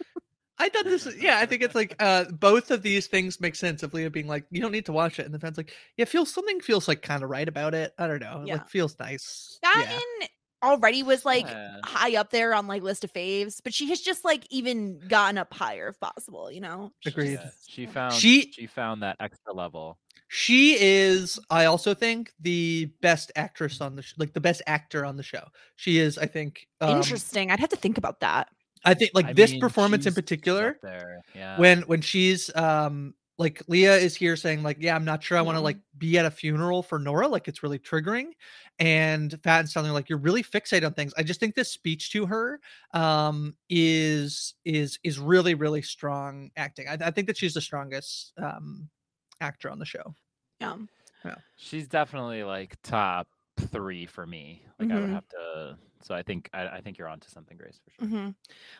I thought this. is- Yeah, I think it's like uh both of these things make sense. Of Leah being like, you don't need to watch it, and the fans like, yeah, feels something feels like kind of right about it. I don't know. Yeah. Like feels nice. Fatin Yeah. already was like Yeah. high up there on like list of faves, but she has just like even gotten up higher if possible, you know? She Agreed. just- Yeah, she found She- she found that extra level. She is, I also think, the best actress on the sh- like the best actor on the show. She is, I think. Um, Interesting. I'd have to think about that. I think like I this mean, performance in she's- she's up particular, there. Yeah. when when she's um like Leah is here saying like, yeah, I'm not sure I want to Mhm. like be at a funeral for Nora, like it's really triggering, and Fatin's telling her like you're really fixated on things. I just think this speech to her um is is is really really strong acting. I, I think that she's the strongest um actor on the show. Yeah. She's definitely like top three for me. Like I would Mhm. have to. So I think I, I think you're onto something, Grace, for sure. hmm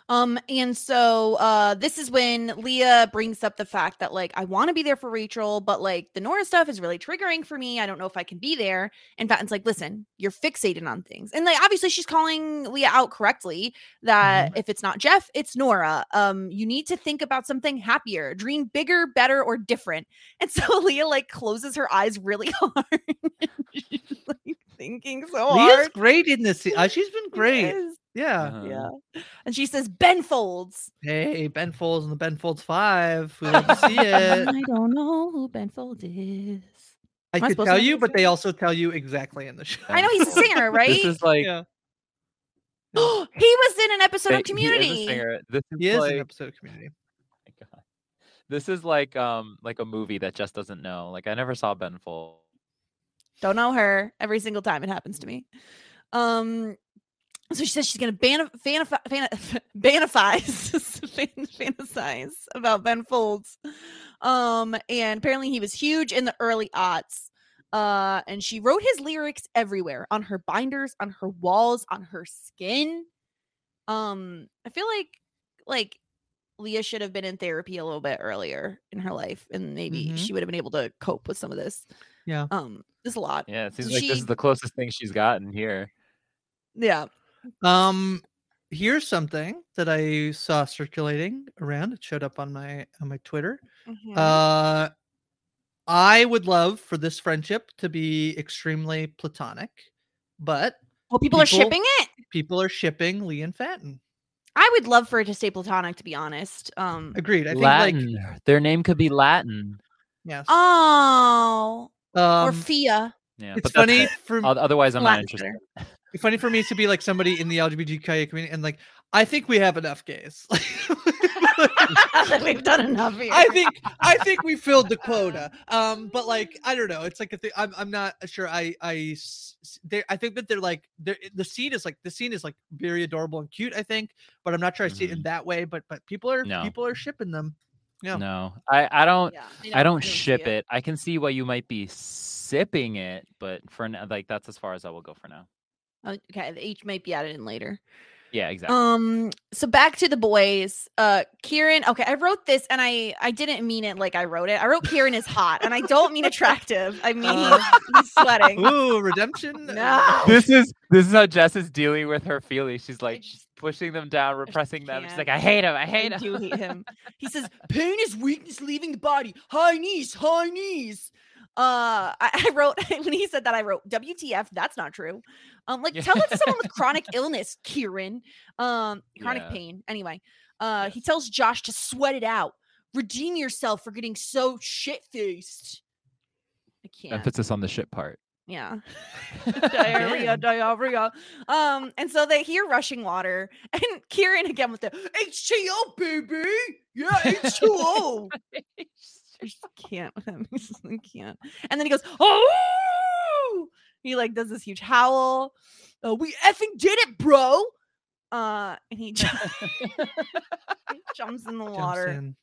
Um, and so uh this is when Leah brings up the fact that like I want to be there for Rachel, but like the Nora stuff is really triggering for me. I don't know if I can be there. And Fatin's like, listen, you're fixated on things. And like obviously she's calling Leah out correctly that if it's not Jeff, it's Nora. Um, you need to think about something happier, dream bigger, better, or different. And so <laughs> Leah like closes her eyes really <laughs> hard. <laughs> she's like thinking so Leah's hard. great in this. Uh, she's been great. is. Yeah. Uh-huh. Yeah. And she says, Ben Folds. Hey, Ben Folds and the Ben Folds Five. We love to <laughs> see it. I don't know who Ben Folds is. I Am I could supposed tell you, but they also tell you exactly in the show. I know he's a singer, <laughs> right? This is like Yeah. <gasps> he was in an episode ba- of he is a Community. singer. This is He is like, an episode of Community. my God. This is like um like a movie that just doesn't know. Like I never saw Ben Full. Don't know her every single time it happens to me. Um, so she says she's gonna ban fanif- fan- <laughs> banifize <laughs> fan- fantasize about Ben Folds. Um, and apparently he was huge in the early aughts. Uh, and she wrote his lyrics everywhere on her binders, on her walls, on her skin. Um, I feel like like Leah should have been in therapy a little bit earlier in her life, and maybe Mhm. she would have been able to cope with some of this. Yeah. Um, there's a lot. Yeah, it seems So like this is the closest thing she's gotten here. Yeah. Um, here's something that I saw circulating around. It showed up on my on my Twitter. Mhm. Uh, I would love for this friendship to be extremely platonic, but well, people, are shipping it. People are shipping Lee and Fenton. I would love for it to stay platonic, to be honest. Um, Agreed. I think like Their name could be Latin. yes. oh, or Um, Fia. Yeah, it's but funny for Oth- Otherwise, I'm not interested. it's funny for me to be like somebody in the LGBTQIA community and like I think we have enough gays. <laughs> <laughs> We've done enough here. I think I think we filled the quota. Um, but like I don't know. It's like a thing. I'm I'm not sure. I they I think that they're like they're the scene is like the scene is like very adorable and cute. I think, but I'm not sure I see it in that way. But but people are Mm-hmm. No. people are shipping them. Yeah. No, I, I don't. Yeah, I don't see ship it. it. I can see why you might be sipping it, but for now, like that's as far as I will go for now. Okay, the H might be added in later. Yeah, exactly. Um, so back to the boys. Uh, Kieran. Okay, I wrote this and I I didn't mean it like I wrote it. I wrote Kieran is hot, and I don't mean attractive. I mean Uh, he's, <laughs> he's sweating. Ooh, redemption. No. <laughs> this is this is how Jess is dealing with her feelings. She's like pushing them down, repressing them. She's like, I hate him. I hate I him. do hate him. He says, <laughs> "Pain is weakness leaving the body. High knees, high knees." Uh, I, I wrote <laughs> when he said that. I wrote, "WTF? That's not true." Um, like tell it to someone with chronic <laughs> illness, Kieran. Um, chronic Yeah. pain. Anyway, uh, he tells Josh to sweat it out. Redeem yourself for getting so shit faced. I can't. Emphasis on the shit part. Yeah. <laughs> diarrhea, diarrhea. Um, and so they hear rushing water, <laughs> and Kieran again with the H2O, baby. Yeah, H2O. <laughs> I just can't with him. He just- I can't. And then he goes, Oh, he like does this huge howl. Oh, we effing did it, bro. Uh, and he, ju- he jumps in the Jumps water. in.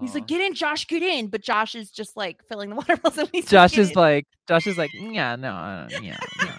He's like, get in, Josh, get in. But Josh is just like filling the <laughs> water bottle. He's Josh is like, Josh is like, yeah, no, uh, yeah.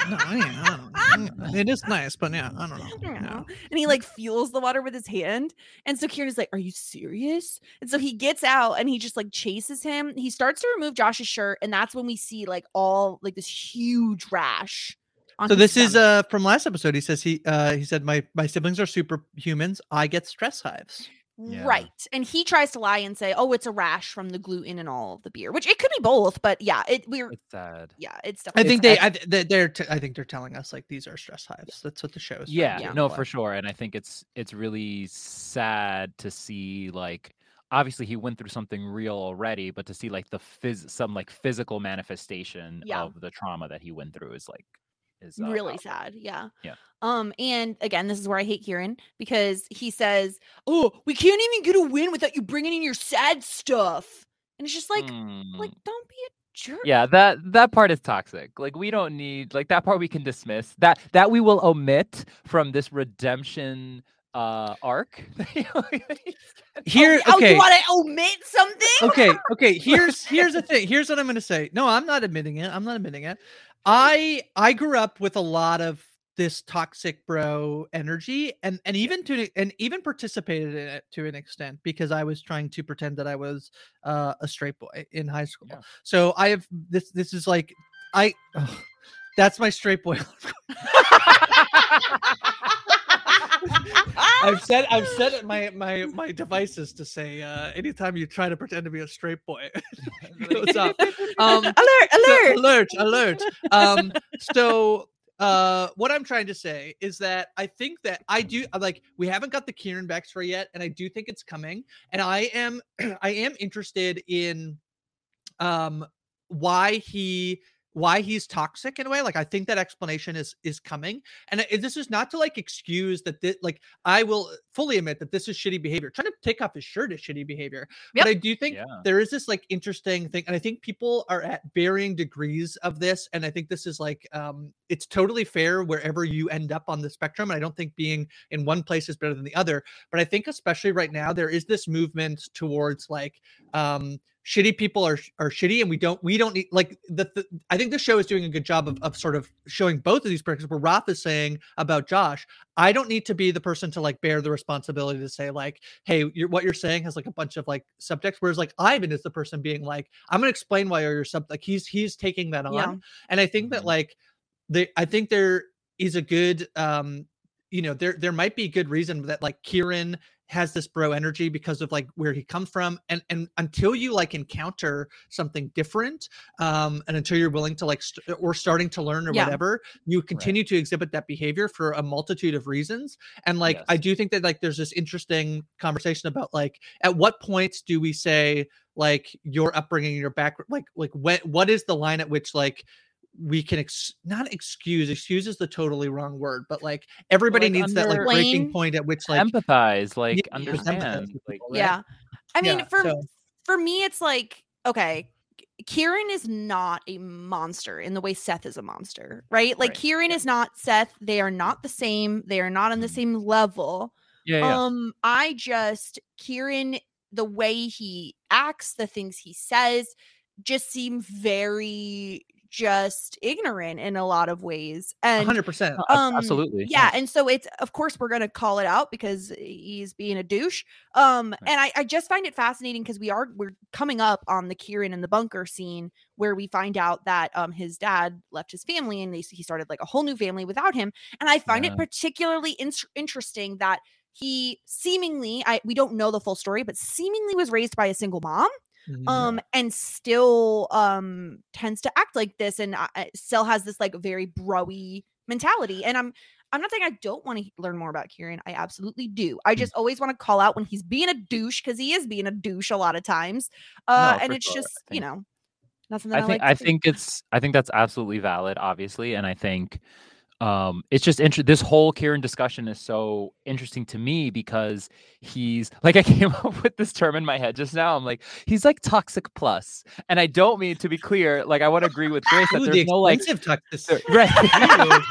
No, yeah, I don't know. It is nice, but yeah, I don't know. Yeah. And he like fuels the water with his hand. And so Kieran's like, Are you serious? And so he gets out and he just like chases him. He starts to remove Josh's shirt, and that's when we see like all like this huge rash. So his this is uh from last episode. He says he uh he said my my siblings are superhumans. I get stress hives. Right. And he tries to lie and say, Oh, it's a rash from the gluten and all of the beer, which it could be both, but yeah, it we're It's sad. yeah, it's I definitely think they. I, th- they- they're t- I think they're telling us like these are stress hives. That's what the show is. Yeah, Yeah. no, for sure. And I think it's it's really sad to see like obviously he went through something real already, but to see like the phys some like physical manifestation Yeah. of the trauma that he went through is like is uh, really powerful. sad. Yeah. Yeah. Um, and again, this is where I hate Kieran because he says, "Oh, we can't even get a win without you bringing in your sad stuff," and it's just like, like, Mm. don't be a jerk. Yeah, that that part is toxic. Like we don't need like that part we can dismiss. That that we will omit from this redemption uh arc. <laughs> <laughs> Here, Oh, okay, you want to omit something? okay, okay. <laughs> Here's here's the thing. Here's what I'm gonna say. No, I'm not admitting it. I'm not admitting it. I I grew up with a lot of this toxic bro energy and and even to and even participated in it to an extent because I was trying to pretend that I was uh, a straight boy in high school. Yeah. So I have this this is like I that's my straight boy. <laughs> <laughs> <laughs> I've said I've said it my <laughs> my my devices to say uh anytime you try to pretend to be a straight boy <laughs> goes <laughs> up. Um alert, so- alert. alert, alert. Um, so uh what I'm trying to say is that I think that I do like we haven't got the Kieran backstory yet, and I do think it's coming. And I am <clears throat> I am interested in um why he why he's toxic in a way like i think that explanation is is coming and this is not to like excuse that this like i will fully admit that this is shitty behavior trying to take off his shirt is shitty behavior Yep. but i do think Yeah. there is this like interesting thing and i think people are at varying degrees of this and i think this is like um it's totally fair wherever you end up on the spectrum and i don't think being in one place is better than the other but i think especially right now there is this movement towards like um shitty people are are shitty and we don't we don't need like the, the I think the show is doing a good job of, of sort of showing both of these perspectives where Raf is saying about Josh, I don't need to be the person to like bear the responsibility to say like, hey, you're, what you're saying has like a bunch of like subtext. Whereas like Ivan is the person being like, I'm gonna explain why you're sub like he's he's taking that on. Yeah. And I think that like the I think there is a good um you know there there might be good reason that like Kieran has this bro energy because of like where he comes from and and until you like encounter something different um and until you're willing to like st- or starting to learn or Yeah. whatever you continue to exhibit that behavior for a multitude of reasons and like i do think that like there's this interesting conversation about like at what points do we say like your upbringing your background like like when what is the line at which like we can ex- not excuse excuse is the totally wrong word but like everybody Like, needs that like under- breaking point at which like empathize, like Yeah, just empathize understand. Like, people, right? Yeah. I mean, Yeah, for so- for me, it's like okay. Kieran is not a monster in the way Seth is a monster, right? Like Right, Kieran is not Seth. They are not the same. They are not on the Mhm. same level. yeah, yeah. Um, I just Kieran, the way he acts, the things he says, just seem very just ignorant in a lot of ways. And 100% um absolutely. yeah and so it's of course we're gonna call it out because he's being a douche um and i i just find it fascinating because we are we're coming up on the kieran in the bunker scene where we find out that um his dad left his family and they, he started like a whole new family without him and i find Yeah. it particularly in- interesting that he seemingly i we don't know the full story but seemingly was raised by a single mom Mhm. um and still um tends to act like this and uh, uh, still has this like very broy mentality and i'm i'm not saying i don't want to learn more about kieran i absolutely do Mm. i just always want to call out when he's being a douche because he is being a douche a lot of times uh No, and it's sure. just you know nothing that I i, think like I think it's I think that's absolutely valid, obviously, and I think um it's just inter- this whole Kieran discussion is so interesting to me because he's <laughs> like I came <laughs> up with this term in my head just now. I'm like he's like toxic plus, and I don't mean to be clear. Like I want to agree with Grace that Ooh, the there's no like toxicity. <laughs> right.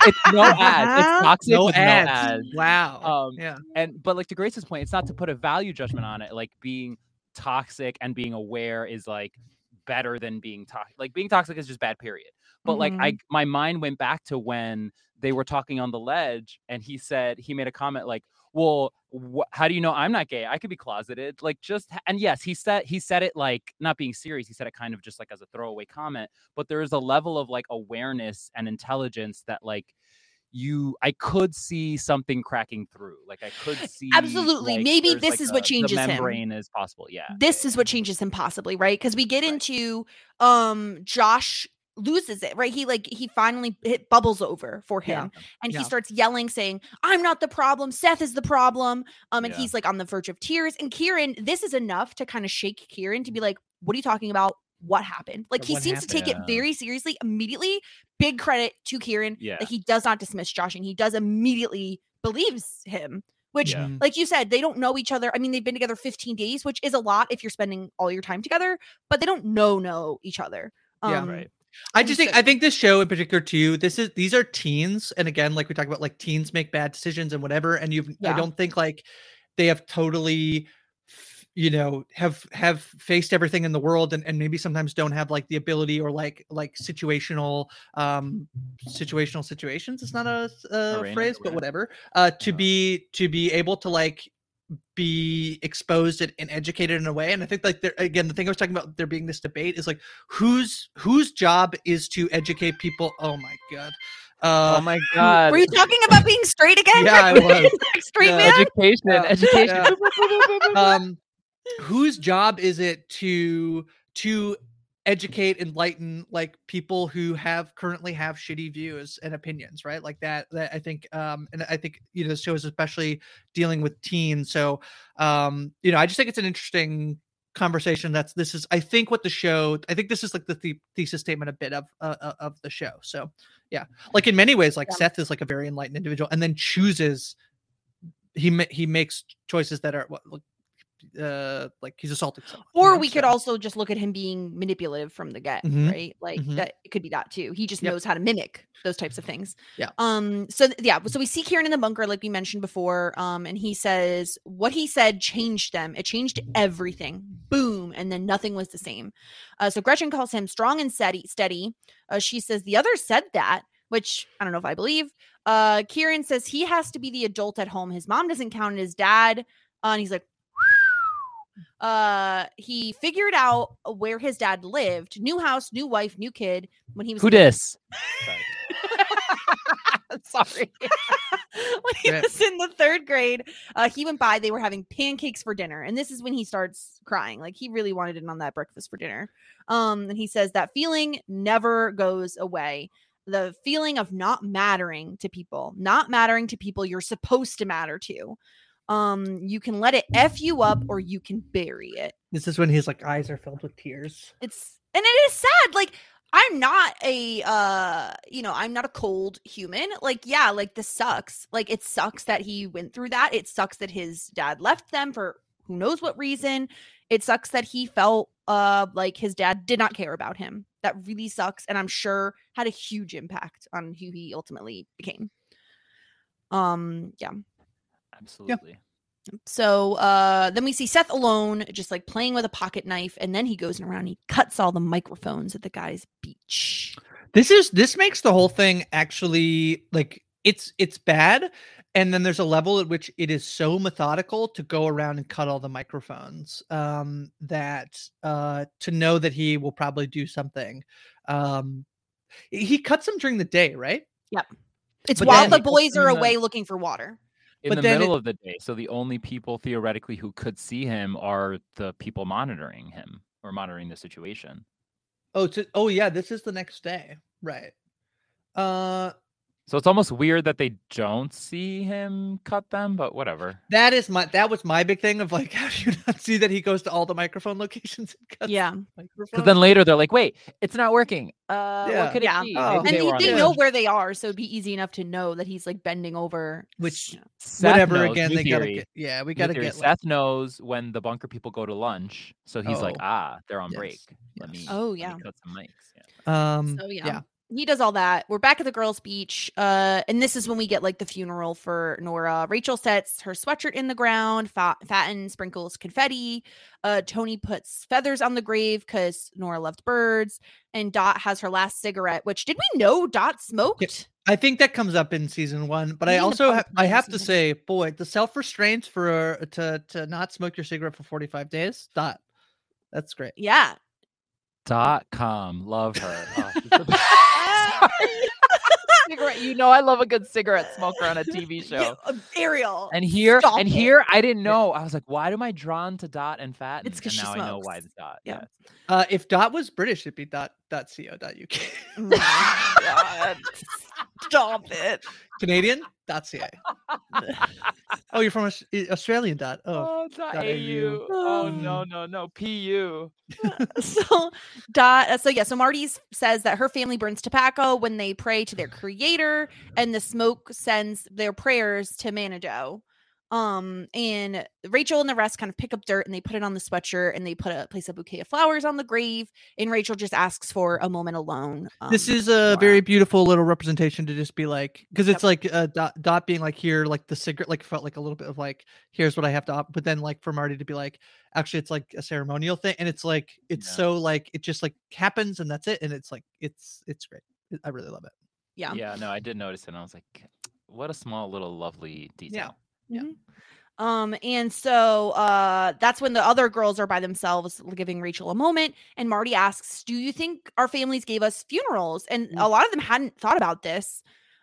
it's no ads. It's toxic no ads. no ads. Wow. Um, yeah. and but like to Grace's point, it's not to put a value judgment on it. Like being toxic and being aware is like better than being toxic. Like being toxic is just bad, period. But like I, my mind went back to when they were talking on the ledge, and he said he made a comment like, "Well, wh- how do you know I'm not gay? I could be closeted." Like just and yes, he said he said it like not being serious. He said it kind of just like as a throwaway comment. But there is a level of like awareness and intelligence that like you I could see something cracking through. Like I could see Absolutely. like, Maybe this like, is a- what changes the him. membrane is possible. Yeah. this is what changes him possibly right because we get into um josh loses it right he like he finally hit bubbles over for Yeah. him and Yeah. he starts yelling saying i'm not the problem seth is the problem um and Yeah. he's like on the verge of tears and kieran this is enough to kind of shake kieran to be like what are you talking about what happened like Yeah, he what seems to take it very seriously immediately big credit to kieran Yeah. that he does not dismiss josh and he does immediately believes him which Yeah. like you said they don't know each other i mean they've been together 15 days which is a lot if you're spending all your time together but they don't know know each other Yeah. um, Right. I just think I think this show in particular too. This is these are teens, and again, like we talk about, like teens make bad decisions and whatever. And you've I don't think like they have totally, you know, have have faced everything in the world, and, and maybe sometimes don't have like the ability or like like situational um situational situations. It's not a, Arena, phrase, but whatever. Uh, to Uh-huh. be to be able to like be exposed and, and educated in a way and i think like there again the thing i was talking about there being this debate is like whose whose job is to educate people oh my god uh oh my god. were you talking about being straight again Yeah, I <laughs> was. like straight Yeah. man education, Yeah. education. um whose job is it to to educate enlighten like people who have currently have shitty views and opinions right like that that i think um and i think you know the show is especially dealing with teens so um you know i just think it's an interesting conversation that's this is i think what the show i think this is like the, the thesis statement a bit of uh, uh, of the show so yeah like in many ways like Yeah. seth is like a very enlightened individual and then chooses he he makes choices that are uh like he's assaulting someone. you Or know, we could also just look at him being manipulative from the get, Mhm, right? Like mhm. that it could be that too. He just Yep. knows how to mimic those types of things. Yeah. Um. So th- yeah. So we see Kieran in the bunker, like we mentioned before. Um. And he says what he said changed them. It changed everything. Boom. And then nothing was the same. Uh. So Gretchen calls him strong and steady. Steady. Uh. She says the other said that, which I don't know if I believe. Uh. Kieran says he has to be the adult at home. His mom doesn't count. and His dad. Uh, and he's like, uh he figured out where his dad lived new house new wife new kid when he was Who in the- dis? <laughs> sorry. <laughs> When he was in the third grade uh he went by they were having pancakes for dinner and this is when he starts crying like he really wanted in on that breakfast for dinner. Um and he says that feeling never goes away. The feeling of not mattering to people not mattering to people you're supposed to matter to um you can let it f you up or you can bury it. This is when his like eyes are filled with tears. it's and it is sad like i'm not a uh you know i'm not a cold human like yeah like this sucks like it sucks that he went through that it sucks that his dad left them for who knows what reason it sucks that he felt uh like his dad did not care about him that really sucks and i'm sure had a huge impact on who he ultimately became. Um yeah Absolutely. so uh then we see Seth alone, just like playing with a pocket knife, and then he goes around and he cuts all the microphones at the guy's beach. This is this makes the whole thing actually like it's it's bad. And then there's a level at which it is so methodical to go around and cut all the microphones um, that uh, to know that he will probably do something. Um, he cuts them during the day, right? Yep. It's But while then- the boys are in the- away looking for water. In But the middle it- of the day. So the only people theoretically who could see him are the people monitoring him or monitoring the situation. Oh, to, oh yeah, this is the next day, right? Uh, So it's almost weird that they don't see him cut them, but whatever. that is my that was my big thing of like, <laughs> how do you not see that he goes to all the microphone locations and cuts Yeah. <laughs> Because then later they're like, wait, it's not working. Uh, Yeah. what could Yeah. it be? Oh. And they they, they know where they are, so it'd be easy enough to know that he's like bending over. which Seth whatever knows, again new they gotta get yeah we gotta theory, get like, Seth knows when the bunker people go to lunch, so he's like, Oh. ah, they're on Yes, break. Let me. yes. Oh, let me yeah. cut some mics. Yeah. um So yeah. yeah He does all that. We're back at the girls' beach. Uh, and this is when we get like the funeral for Nora. Rachel sets her sweatshirt in the ground, Fa- Fatin sprinkles confetti. Uh, Toni puts feathers on the grave because Nora loved birds. And Dot has her last cigarette, which did we know Dot smoked? I think that comes up in season one, but I also ha- I have to say, boy, the self restraint for uh, to to not smoke your cigarette for forty five days. Dot, that's great. Yeah. Dot com, love her. <laughs> Oh, she's <laughs> the best. <laughs> cigarette, you know I love a good cigarette smoker on a TV show. Ariel. And here, stop and it. here, I didn't know. I was like, why am I drawn to Dot and Fat? It's because she now I know why the Dot. Yeah. Yeah. Uh, if Dot was British, it'd be dot dot co dot uk. Oh my God. Stop it. Canadian dot ca. oh, you're from <laughs> eh, Australian dot. Oh, Oh, dot dot AU. Oh no, <sighs> no, no. PU. <laughs> <laughs> so dot uh, so yeah so marty says that her family burns tobacco when they pray to their creator and the smoke sends their prayers to manitou um and rachel and the rest kind of pick up dirt and they put it on the sweatshirt and they put a place a bouquet of flowers on the grave and rachel just asks for a moment alone this um, is a Nora. very beautiful little representation to just be like because it's Yep. like uh, dot, dot being like here like the cigarette like felt like a little bit of like here's what i have to op-, but then like for marty to be like actually it's like a ceremonial thing and it's like it's Yeah. so like it just like happens and that's it and it's like it's it's great i really love it yeah Yeah, no, I did notice it. and I was like, what a small little lovely detail. Yeah. Mhm. Um, and so uh that's when the other girls are by themselves giving Rachel a moment. And Marty asks, Do you think our families gave us funerals? And a lot of them hadn't thought about this.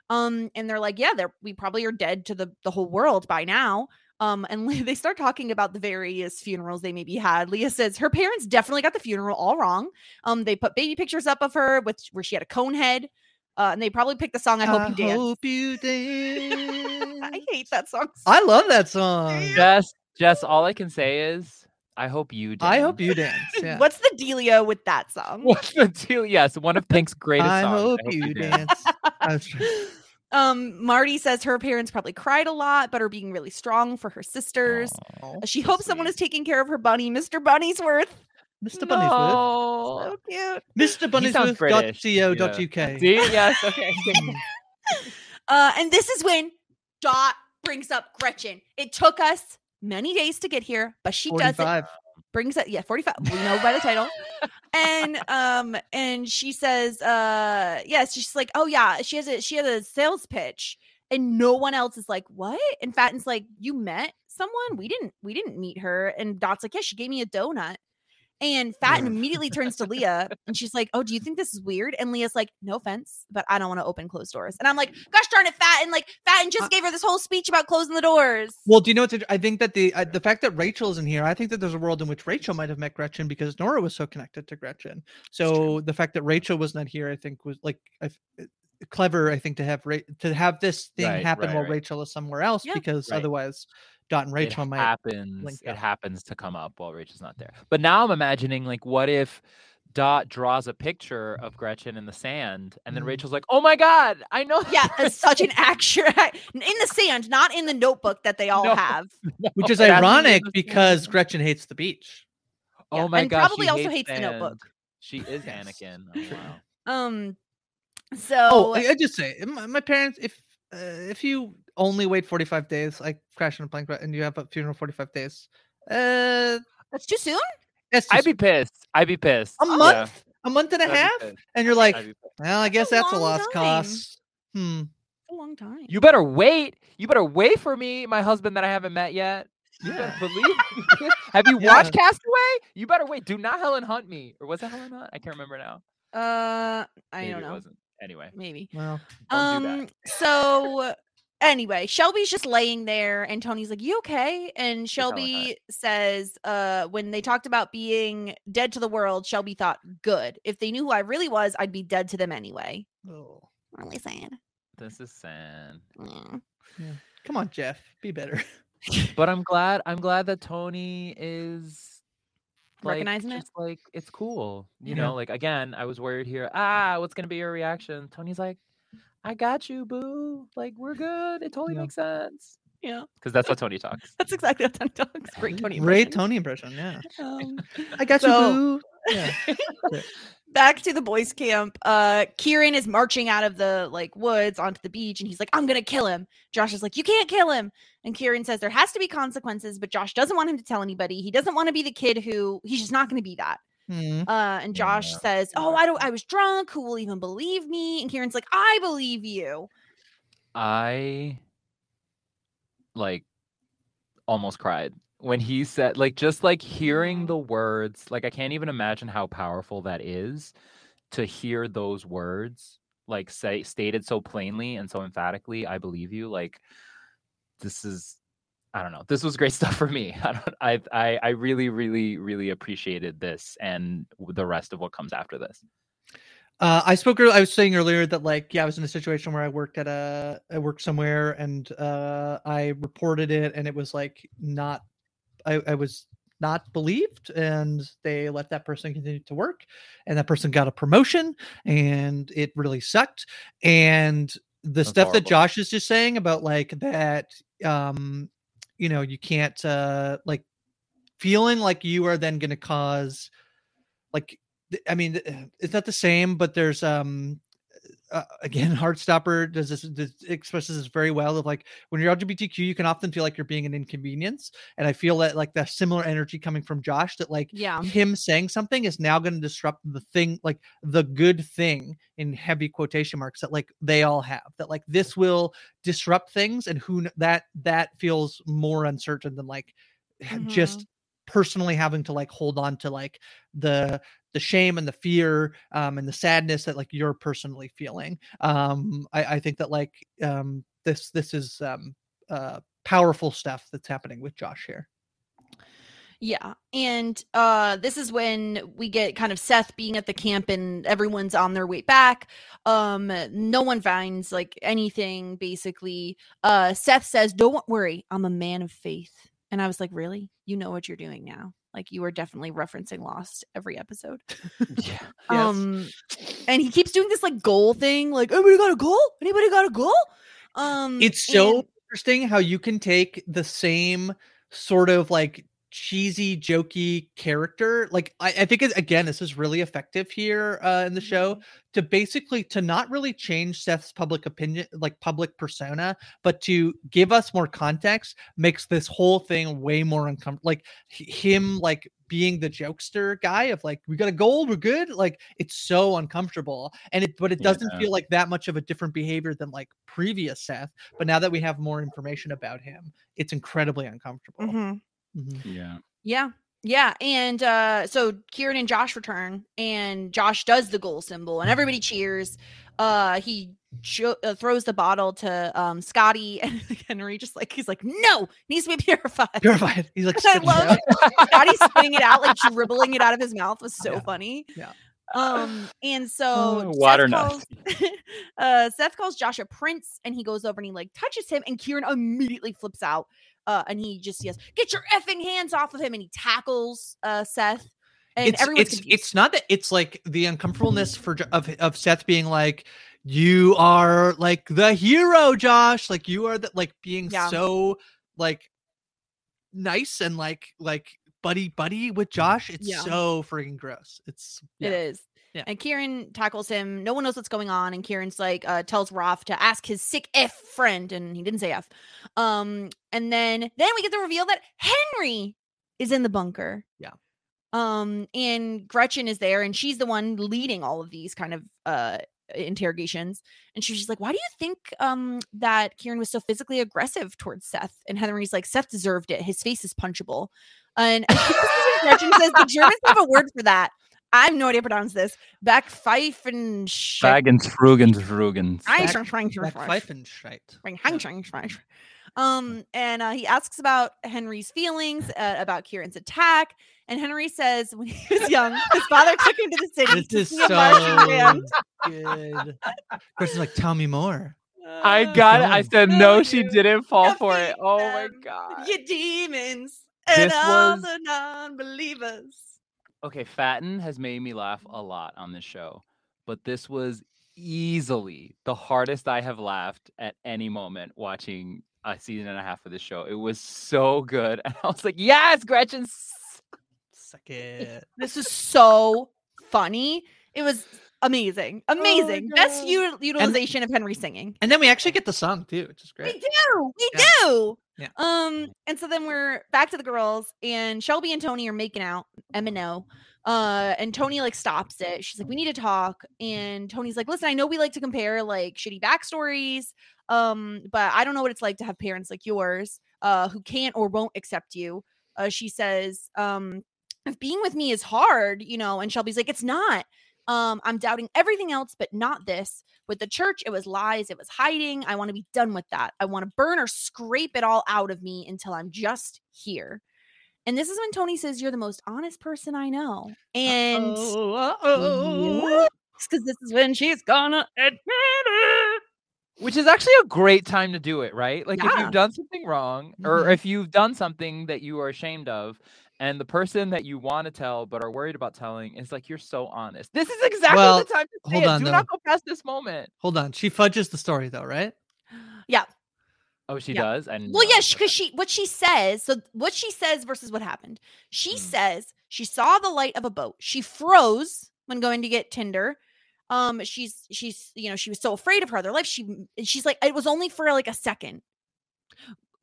Um, and they're like, Yeah, they're we probably are dead to the the whole world by now. Um, and <laughs> they start talking about the various funerals they maybe had. Leah says her parents definitely got the funeral all wrong. Um, they put baby pictures up of her with where she had a cone head. Uh, and they probably picked the song I Hope You Dance. hope you dance. I hate that song. so <laughs> i love that song Jess, Jess, all I can say is, I hope you. Dance. I hope you dance <laughs> yeah What's the dealio with that <laughs> song? What's the deal? Yes, one of Pink's greatest i songs. hope you dance I was Um, Marty says her parents probably cried a lot, but are being really strong for her sisters. Uh, she hopes someone is taking care of her bunny, Mr. Bunny'sworth. Mr. Bunny'sworth. So cute. Mr. Bunny'sworth.co.uk. See? Yes. Okay. Uh, and this is when Dot brings up Gretchen. It took us many days to get here, but she does it. Brings up yeah, 45. We know by the title. <laughs> and um, and she says, uh, yes, she's like, oh yeah, she has a she has a sales pitch. And no one else is like, what? And Fatin's like, you met someone? We didn't, we didn't meet her. And Dot's like, yeah, she gave me a donut. And Fatin immediately turns to Leah and she's like, Oh, do you think this is weird? And Leah's like, No offense, but I don't want to open closed doors. And I'm like, Gosh darn it, Fatin. Like, Fatin just gave her this whole speech about closing the doors. Well, do you know what? I think that the uh, the fact that Rachel isn't here, I think that there's a world in which Rachel might have met Gretchen because Nora was so connected to Gretchen. So the fact that Rachel was not here, I think, was like I, clever. I think to have Ra- to have this thing Right, happen right, while right. Rachel is somewhere else Yeah. because otherwise Dot and Rachel it might happens. link It happens to come up while Rachel's not there. But now I'm imagining like, what if Dot draws a picture of Gretchen in the sand, and then Mm. Rachel's like, "Oh my God, I know." Yeah, <laughs> it's such an accurate <laughs> in the sand, not in the notebook that they all No. have. <laughs> which is It has to be in ironic because Gretchen hates the beach. Oh Yeah, my and God, probably she also hates the. Notebook. She is Yes. Anakin. Oh, wow. Um, so Oh, I, I just say my, my parents if uh, if you only wait 45 days, like crash on a plane cra- and you have a funeral 45 days, uh, that's too soon. that's I'd just be pissed. I'd be pissed. a Yeah, month, a month and a I'd half, and you're like, I'd be pissed. well, I guess a that's a lost time. cause. Hmm. A long time. You better wait. You better wait for me, my husband that I haven't met yet. You Yeah. believe. <laughs> <laughs> Have you Yeah. watched Castaway? You better wait. Do not Helen Hunt me, or was it Helen Hunt? I can't remember now. Uh, I Maybe don't it know. wasn't. Anyway, Maybe. Well, don't do Um. that. So anyway, Shelby's just laying there, and Toni's like, "You okay?" And. Shelby says, "Uh, when they talked about being dead to the world, Shelby thought, good. If they knew who I really was, I'd be dead to them anyway." oh, Really sad. this is sad. Mm. come on, Jeff, be better. <laughs> But I'm glad. I'm glad that Toni is like, Recognizing it? like it's cool. You Yeah. know, like again, I was worried here. Ah, what's gonna be your reaction? Toni's like, I got you, boo. Like we're good. It totally Yeah. makes sense. Yeah, <laughs> Because that's how Toni talks. that's exactly how Toni talks. <laughs> Great Toni. Great. Toni impression, yeah. <laughs> Um, I got So- you, boo. Yeah. back to the boys camp uh kieran is marching out of the like woods onto the beach and he's like i'm gonna kill him josh is like you can't kill him and kieran says there has to be consequences but josh doesn't want him to tell anybody he doesn't want to be the kid who he's just not gonna be that Hmm. uh and josh Yeah, says oh i don't i was drunk who will even believe me? And kieran's like i believe you. I like almost cried when he said like just like hearing the words like I can't even imagine how powerful that is to hear those words like say stated so plainly and so emphatically I believe you like this is I don't know this was great <laughs> stuff for me I don't I I I really really really appreciated this and the rest of what comes after this Uh, I spoke. I was saying earlier that like yeah, I was in a situation where I worked at a I worked somewhere and uh, I reported it and it was like not. I, I was not believed and they let that person continue to work and that person got a promotion and it really sucked and the That's stuff that. Josh is just saying about like that um you know you can't uh like feeling like you are then going to cause like I mean, it's not the same, but there's um uh, <laughs> again, Heartstopper does this, this expresses this very well. Of like when you're LGBTQ, you can often feel like you're being an inconvenience, and I feel that like that similar energy coming from Josh. That like Yeah. him saying something is now going to disrupt the thing, like the good thing in heavy quotation marks that like they all have. That like this will disrupt things, and who that that feels more uncertain than like just personally having to like hold on to like the the shame and the fear um and the sadness that like you're personally feeling um i i think that like um this this is um uh powerful stuff that's happening with josh here Yeah. And uh this is when we get kind of Seth being at the camp and everyone's on their way back. Um no one finds like anything basically. Uh Seth says, "Don't worry, I'm a man of faith." And I was like, "Really? You know what you're doing now?" Like you are definitely referencing Lost every episode. <laughs> yeah Um and he keeps doing this like goal thing, like anybody got a goal? Anybody got a goal? Um, It's so and- interesting how you can take the same sort of like cheesy, jokey character. Like I, I think it, again, this is really effective here uh, in the show Mm-hmm. to basically to not really change Seth's public opinion, like public persona, but to give us more context makes this whole thing way more uncomfortable. Like him, like being the jokester guy of like we got a goal we're good. Like it's so uncomfortable, and it but it doesn't Yeah. feel like that much of a different behavior than like previous Seth. But now that we have more information about him, it's incredibly uncomfortable. Mhm. Mhm. Yeah. Yeah. Yeah. And uh so Kieran and Josh return and Josh does the goal symbol and everybody cheers. Uh he cho- uh, throws the bottle to um Scotty <laughs> and Henry just like he's like no needs to be <laughs> purified. Purified. He's like, <laughs> I love it. Scotty spitting it out like dribbling it out of his mouth was so funny. Yeah. Um and so Seth water calls, uh Seth calls Josh a prince and he goes over and he like touches him and Kieran immediately flips out uh and he just yells get your effing hands off of him and he tackles uh Seth and it's everyone's it's confused. it's not that it's like the uncomfortableness for of of Seth being like you are like the hero Josh like you are the like being Yeah. so like nice and like like buddy buddy with Josh it's Yeah. so freaking gross it's It yeah. is. Yeah. And Kieran tackles him. No one knows what's going on. And Kieran's like, uh, tells Raf to ask his sick F friend. And he didn't say F. Um, and then then we get the reveal that Henry is in the bunker. Yeah. Um, and Gretchen is there, and she's the one leading all of these kind of uh interrogations. And she's just like, Why do you think um that Kieran was so physically aggressive towards Seth? And Henry's like, Seth deserved it. His face is punchable. And Gretchen says the Germans have a word for that. I have no idea how to pronounce this. Backpfeifen Fagens, Frugens, Frugens. Pfeifenstreit. Um, and uh, he asks about Henry's feelings, uh, about Kieran's attack. And Henry says when he was young, his father took him to the city this is so good Chris's like tell me more I got it. I said No, she didn't fall for it. Oh my god. You demons and This all was- the non-believers. Okay, Fatin has made me laugh a lot on this show, but this was easily the hardest I have laughed at any moment watching a season and a half of this show. It was so good. <laughs> And I was like, yes, Gretchen. s- suck it This is so funny. It was amazing, oh amazing. Best u- utilization of Henry singing. and then we actually get the song too which is great. We do, we Yeah. do. Yeah. Um, and so then we're back to the girls, and Shelby and Toni are making out. M and O. Uh, and Toni like stops it. She's like, "We need to talk." And Toni's like, "Listen, I know we like to compare like shitty backstories, um, but I don't know what it's like to have parents like yours, uh, who can't or won't accept you." Uh, she says, um, "If being with me is hard, you know," and Shelby's like, "It's not." Um, I'm doubting everything else, but not this. With the church, it was lies, it was hiding. I want to be done with that. I want to burn or scrape it all out of me until I'm just here. And this is when Toni says, You're the most honest person I know. And because this is when she's gonna admit it. Which is actually a great time to do it, right? Like if you've done something wrong, or Mhm. if you've done something that you are ashamed of, and the person that you want to tell but are worried about telling is like, you're so honest. This is exactly Well, the time to say hold it. on, Do though. not go past this moment. hold on she fudges the story though right Yeah. Oh, she Yeah. does. And Well, yeah, because she what she says, so what she says versus what happened. She says she saw the light of a boat. She froze when going to get Tinder. Um, she's she's you know she was so afraid of her other life. She she's like it was only for like a second.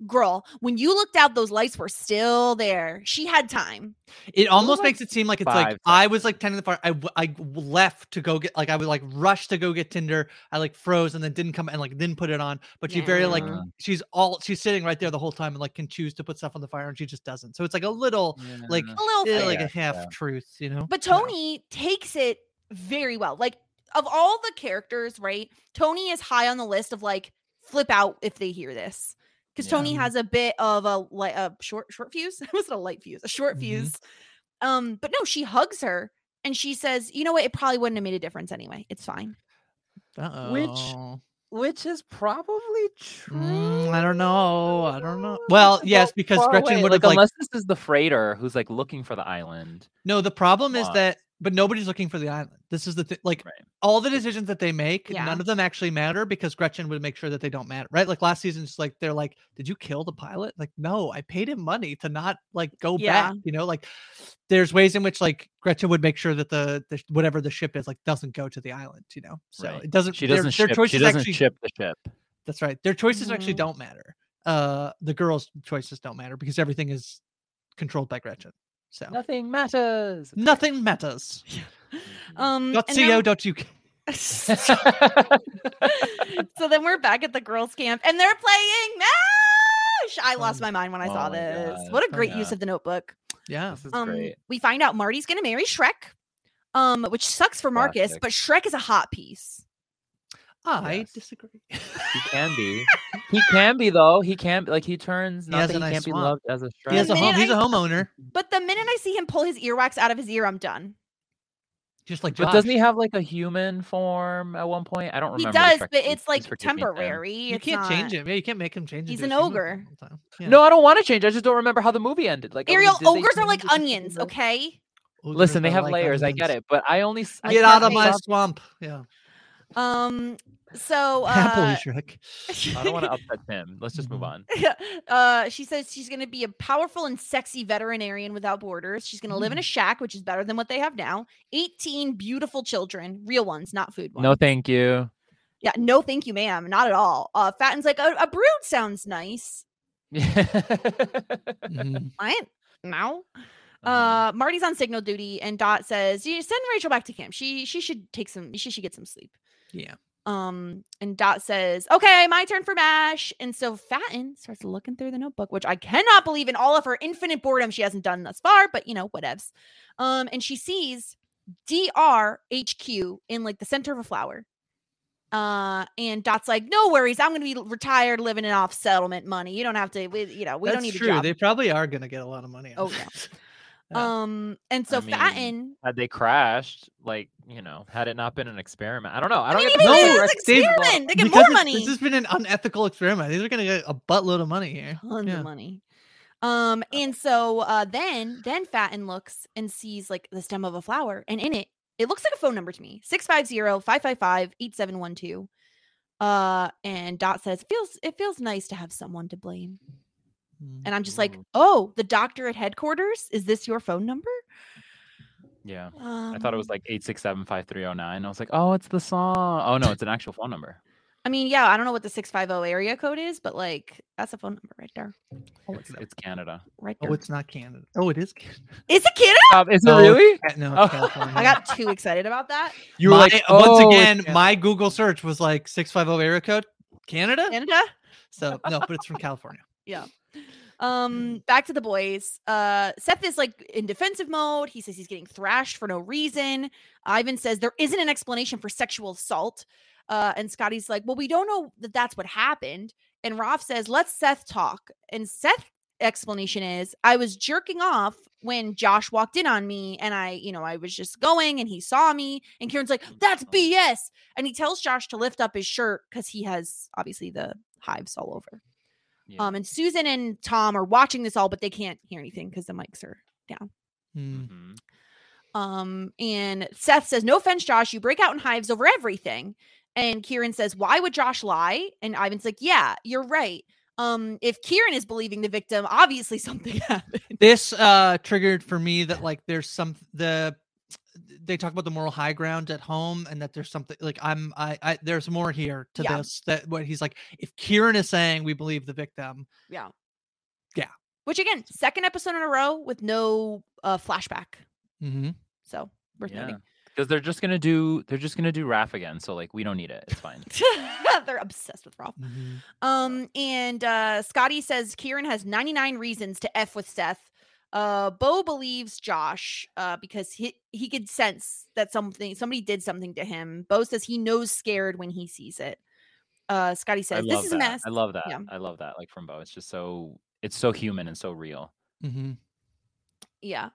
Girl, when you looked out, those lights were still there. She had time. It almost like makes it seem like it's like five I was like tending the fire. I left to go get like I would like rush to go get Tinder. I like froze and then didn't come and like didn't put it on. But she very like she's all she's sitting right there the whole time and like can choose to put stuff on the fire and she just doesn't. So it's like a little like A little eh, fake. like a half yeah. truth, you know. But Yeah. Toni takes it very well. Like of all the characters, right? Toni is high on the list of like flip out if they hear this. Because Toni has a bit of a like a short short fuse. <laughs> was it a light fuse? A short Mhm. fuse. Um, but no, she hugs her and she says, you know what? It probably wouldn't have made a difference anyway. It's fine. Uh-oh. which which is probably true. Mm, I don't know. I don't know. Well, yes, because Gretchen away. would like have like unless this is the freighter who's like looking for the island. no. The problem is that but nobody's looking for the island. This is the thing. Like all the decisions that they make, Yeah. none of them actually matter because Gretchen would make sure that they don't matter, right? Like last season, it's like they're like, "Did you kill the pilot?" Like, no, I paid him money to not like go Yeah. back. You know, like there's ways in which like Gretchen would make sure that the, the whatever the ship is like doesn't go to the island. You know, so Right. it doesn't. She their- doesn't their ship. choices She doesn't actually, ship the ship. That's right. Their choices actually Mhm. don't matter. Uh, the girls' choices don't matter because everything is controlled by Gretchen. So Nothing matters. nothing matters. <laughs> Um, Dot and co. Dot uk. <laughs> so then we're back at the girls' camp and they're playing MASH. I lost my mind when I saw oh my this. God. What a Oh, great use of the notebook. Yeah. This is Um, great. we find out Marty's gonna marry Shrek, um, which sucks for Marcus, Classic. but Shrek is a hot piece. I Yes. disagree. <laughs> He can be. He can be though. He can be like he turns. He Not has that a he nice can't be loved as a He has a home. minute He's a I- homeowner. But the minute I see him pull his earwax out of his ear, I'm done. Just like But doesn't he have like a human form at one point? I don't He remember. the does, but it's like Please forgive me, Tim. temporary. You can't change him. Yeah, you can't make him change. He's an a human for ogre. the whole time. Yeah. No, I don't want to change. I just don't remember how the movie ended. Like I was Ariel, like, did ogres are like it? Did they onions, okay? Ogres Listen, they have like layers. I get it, but I only s- I Get out of my swamp. Yeah. Um, so <laughs> Happily, uh, Shrek. <laughs> I don't want to upset Tim. Let's just move on. uh, she says she's going to be a powerful and sexy veterinarian without borders. She's going to live in a shack, which is better than what they have now. 18 beautiful children, real ones, not food ones. No, thank you. Yeah, no, thank you, ma'am. Not at all. Uh, Fatin's like, a, a brood sounds nice. <laughs> Mhm. Right? No. Uh-huh. Uh, Marty's on signal duty, and Dot says, "You send Rachel back to camp. She she should take some. She should get some sleep." Yeah. Um, and Dot says, "Okay, my turn for Mash." And so Fatin starts looking through the notebook, which I cannot believe in all of her infinite boredom she hasn't done thus far, but you know, whatevs. Um, and she sees DRHQ in like the center of a flower. Uh, and Dot's like, "No worries, I'm gonna be retired, living in off settlement money. You don't have to. We, you know, we That's don't need to." true. job." They probably are going to get a lot of money. Oh yeah. It. Yeah. Um, and so I mean, Fatin, Had they crashed, like you know, had it not been an experiment, I don't know. I don't mean, get even the if sense it that was Rex Steve- experiment, they get Because more it's- money. This has been an unethical experiment. These are going to get a buttload of money here. tons Yeah. of money. Um, and so uh then then Fatin looks and sees like the stem of a flower, and in it, it looks like a phone number to me. 650-555-8712. Uh, and Dot says, feels it feels nice to have someone to blame. And I'm just like, oh, the doctor at headquarters? Is this your phone number? Yeah, Um, I thought it was like eight six seven five three zero nine. I was like, oh, it's the song. Oh no, it's an actual phone number. I mean, yeah, I don't know what the 650 area code is, but like that's a phone number right there. It's, it's Canada. Right there. Oh, it's not Canada. Oh, it is <laughs> Canada. Is it Canada? Um, is it really? Ca- No, Oh. California. I got too excited about that. You were My- like, once oh, it's again, my Google search was like 650 area code Canada. Canada? So no, but it's from California. Yeah. Um, back to the boys. Uh, Seth is like in defensive mode. He says he's getting thrashed for no reason. Ivan says there isn't an explanation for sexual assault. Uh, and Scotty's like, well, we don't know that that's what happened. And Raf says, let's Seth talk. And Seth explanation is I was jerking off when Josh walked in on me and I, you know, I was just going and he saw me and Kieran's like, that's BS. And he tells Josh to lift up his shirt because he has obviously the hives all over. Yeah. Um, and Susan and Tom are watching this all, but they can't hear anything because the mics are down. Hmm. Mhm. Um, and Seth says, No offense, Josh, you break out in hives over everything. And Kieran says, Why would Josh lie? And Ivan's like, Yeah, you're right. Um, if Kieran is believing the victim, obviously <laughs> something happened. This uh triggered for me that like there's some the they talk about the moral high ground at home and that there's something like I'm I, I there's more here to Yeah. this that what he's like if Kieran is saying we believe the victim Yeah. Yeah. Which again, second episode in a row with no uh flashback. mm-hmm. So worth Yeah, noting. because they're just gonna do they're just gonna do Raf again. So like we don't need it. It's fine. <laughs> They're obsessed with Raf. Mm-hmm. Um, and uh Scotty says Kieran has 99 reasons to F with Seth. Uh Bo believes Josh uh because he he could sense that something somebody did something to him. Bo says he knows scared when he sees it. Uh Scotty says this is that. a mess. I love that. Yeah. I love that. Like from Bo, it's just so it's so human and so real. Mm-hmm. Yeah.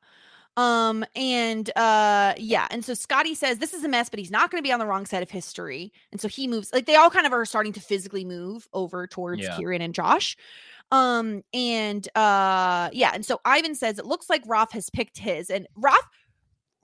Um and uh yeah, and so Scotty says this is a mess, but he's not going to be on the wrong side of history. And so he moves like they all kind of are starting to physically move over towards Yeah. Kieran and Josh. Um and uh yeah, and so Ivan says it looks like Raf has picked his and Raf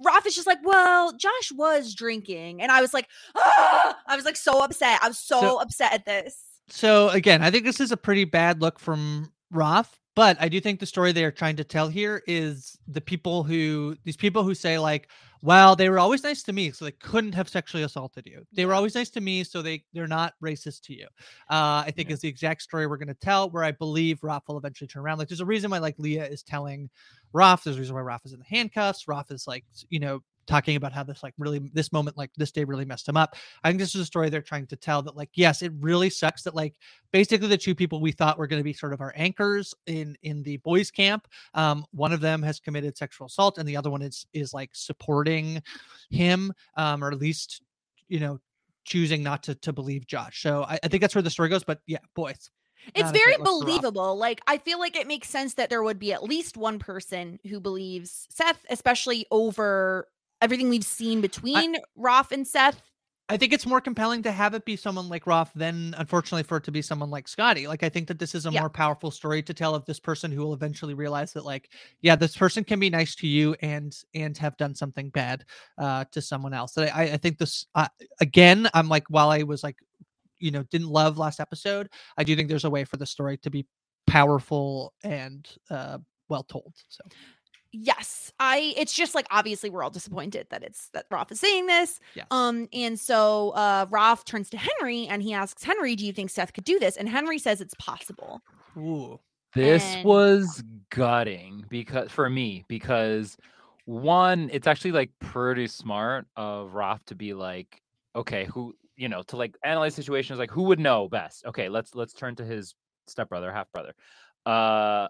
Raf is just like, well, Josh was drinking, and I was like, ah! <gasps> I was like so upset. I was so, So- upset at this. So again, I think this is a pretty bad look from Raf, but I do think the story they are trying to tell here is the people who these people who say like, well, they were always nice to me, so they couldn't have sexually assaulted you. They were always nice to me, so they they're not racist to you. Uh, I think is the exact story we're going to tell. Where I believe Raf will eventually turn around. Like, there's a reason why like Leah is telling Raf. There's a reason why Raf is in the handcuffs. Raf is like, you know, talking about how this like really this moment like this day really messed him up. I think this is a story they're trying to tell that like yes, it really sucks that like basically the two people we thought were going to be sort of our anchors in in the boys camp um one of them has committed sexual assault and the other one is is like supporting him um or at least you know choosing not to to believe Josh. So I, I think that's where the story goes but yeah, boys. It's very believable. Like I feel like it makes sense that there would be at least one person who believes Seth, especially over everything we've seen between Raf and Seth. I think it's more compelling to have it be someone like Raf than, unfortunately, for it to be someone like Scotty. Like, I think that this is a Yeah. more powerful story to tell of this person who will eventually realize that, like, yeah, this person can be nice to you and and have done something bad uh, to someone else. So I, I think this uh, again. I'm like, while I was like, you know, didn't love last episode, I do think there's a way for the story to be powerful and uh, well told. So Yes, I. It's just like obviously we're all disappointed that it's that Raf is saying this. Yes. Um, and so uh Raf turns to Henry and he asks Henry, "Do you think Seth could do this?" And Henry says it's possible. Ooh. This And- was gutting because for me because one, it's actually like pretty smart of Raf to be like, okay, who you know, to like analyze situations like who would know best. Okay, let's let's turn to his stepbrother, half brother. Uh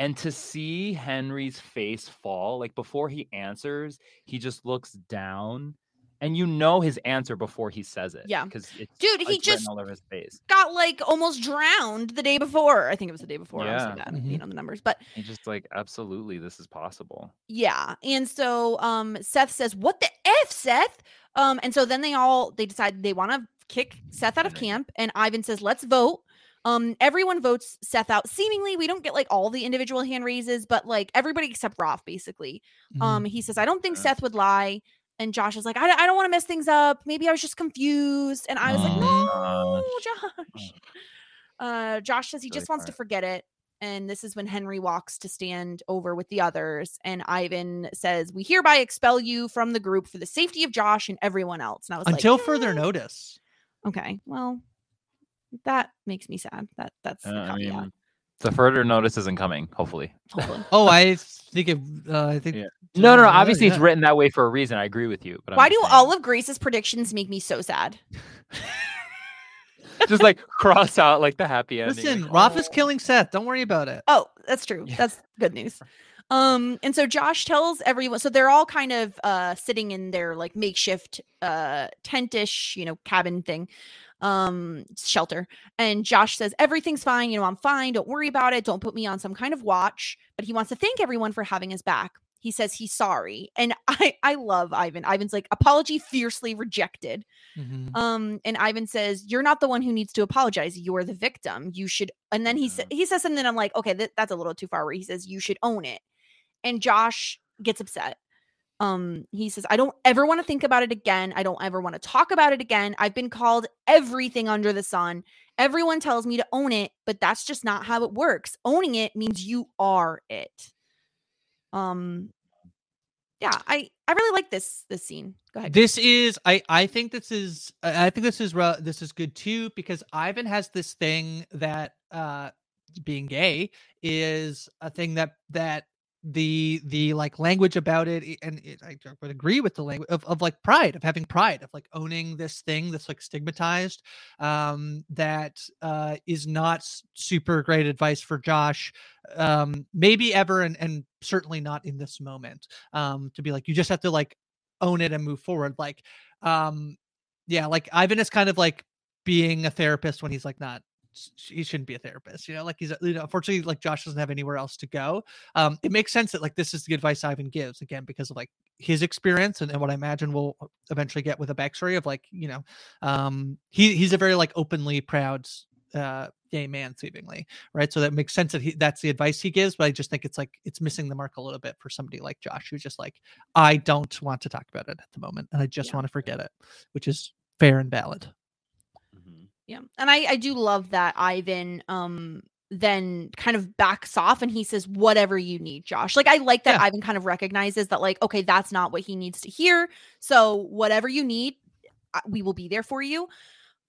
and to see Henry's face fall, like before he answers, he just looks down. And you know his answer before he says it. Yeah. Because Dude, he just all over his face. got like almost drowned the day before. I think it was the day before. I was Yeah. that, you know, the numbers. But He just like, absolutely, this is possible. Yeah. And so um Seth says, "What the f, Seth?" Um and so then they all they decide they want to kick Seth out of camp and Ivan says, "Let's vote." Um everyone votes Seth out. Seemingly we don't get like all the individual hand raises, but like everybody except Raf basically. Um he says, "I don't think Seth would lie." And Josh is like, "I, I don't want to mess things up. Maybe I was just confused." And I was like, "No, Josh." Uh Josh says he Really just wants to forget it. And this is when Henry walks to stand over with the others. And Ivan says, We hereby expel you from the group for the safety of Josh and everyone else. And I was Until like, further "Eh, notice. Okay. Well, that makes me sad. That that's Uh, the I mean, the further notice isn't coming, hopefully. Hopefully. <laughs> Oh, I think it. Uh, I think. Yeah. No, no, no. uh, Obviously, it's written that way for a reason. I agree with you. But I'm Why do saying, all of Grace's predictions make me so sad? <laughs> just like cross out like the happy ending? Listen, like, Raf is "Oh." killing Seth. Don't worry about it. Oh, that's true. That's good news. Um, and so Josh tells everyone, so they're all kind of uh sitting in their like makeshift uh tentish, you know, cabin thing, um, shelter. And Josh says, Everything's fine, you know, I'm fine, don't worry about it, don't put me on some kind of watch. But he wants to thank everyone for having his back. He says he's sorry. And <laughs> I I love Ivan. Ivan's like, apology fiercely rejected. Mhm. Um, and Ivan says, "You're not the one who needs to apologize. You're the victim. You should." And then he sa- he says something. I'm like, okay, that, that's a little too far. Where he says, "You should own it," and Josh gets upset. Um, he says, "I don't ever want to think about it again. I don't ever want to talk about it again. I've been called everything under the sun. Everyone tells me to own it, but that's just not how it works. Owning it means you are it." Um, yeah, I I really like this this scene. Go ahead. This is I I think this is I think this is this is good too because Ivan has this thing that uh being gay is a thing that that the the like language about it and it, I would agree with the language of, of like pride of having pride of like owning this thing that's like stigmatized um that uh is not super great advice for Josh um maybe ever and and certainly not in this moment um to be like you just have to like own it and move forward. Like um yeah like ivan is kind of like being a therapist when he's like not he shouldn't be a therapist you know like he's you know unfortunately like josh doesn't have anywhere else to go um it makes sense that like this is the advice ivan gives again because of like his experience and, and what i imagine we'll eventually get with a backstory of like you know um he he's a very like openly proud uh, gay man, seemingly, right? So that makes sense that he that's the advice he gives. But I just think it's like it's missing the mark a little bit for somebody like Josh, who's just like, I don't want to talk about it at the moment, and I just want to forget it, which is fair and valid. Yeah. And I I do love that Ivan um then kind of backs off and he says whatever you need Josh. Like I like that Ivan kind of recognizes that like okay that's not what he needs to hear. So whatever you need we will be there for you.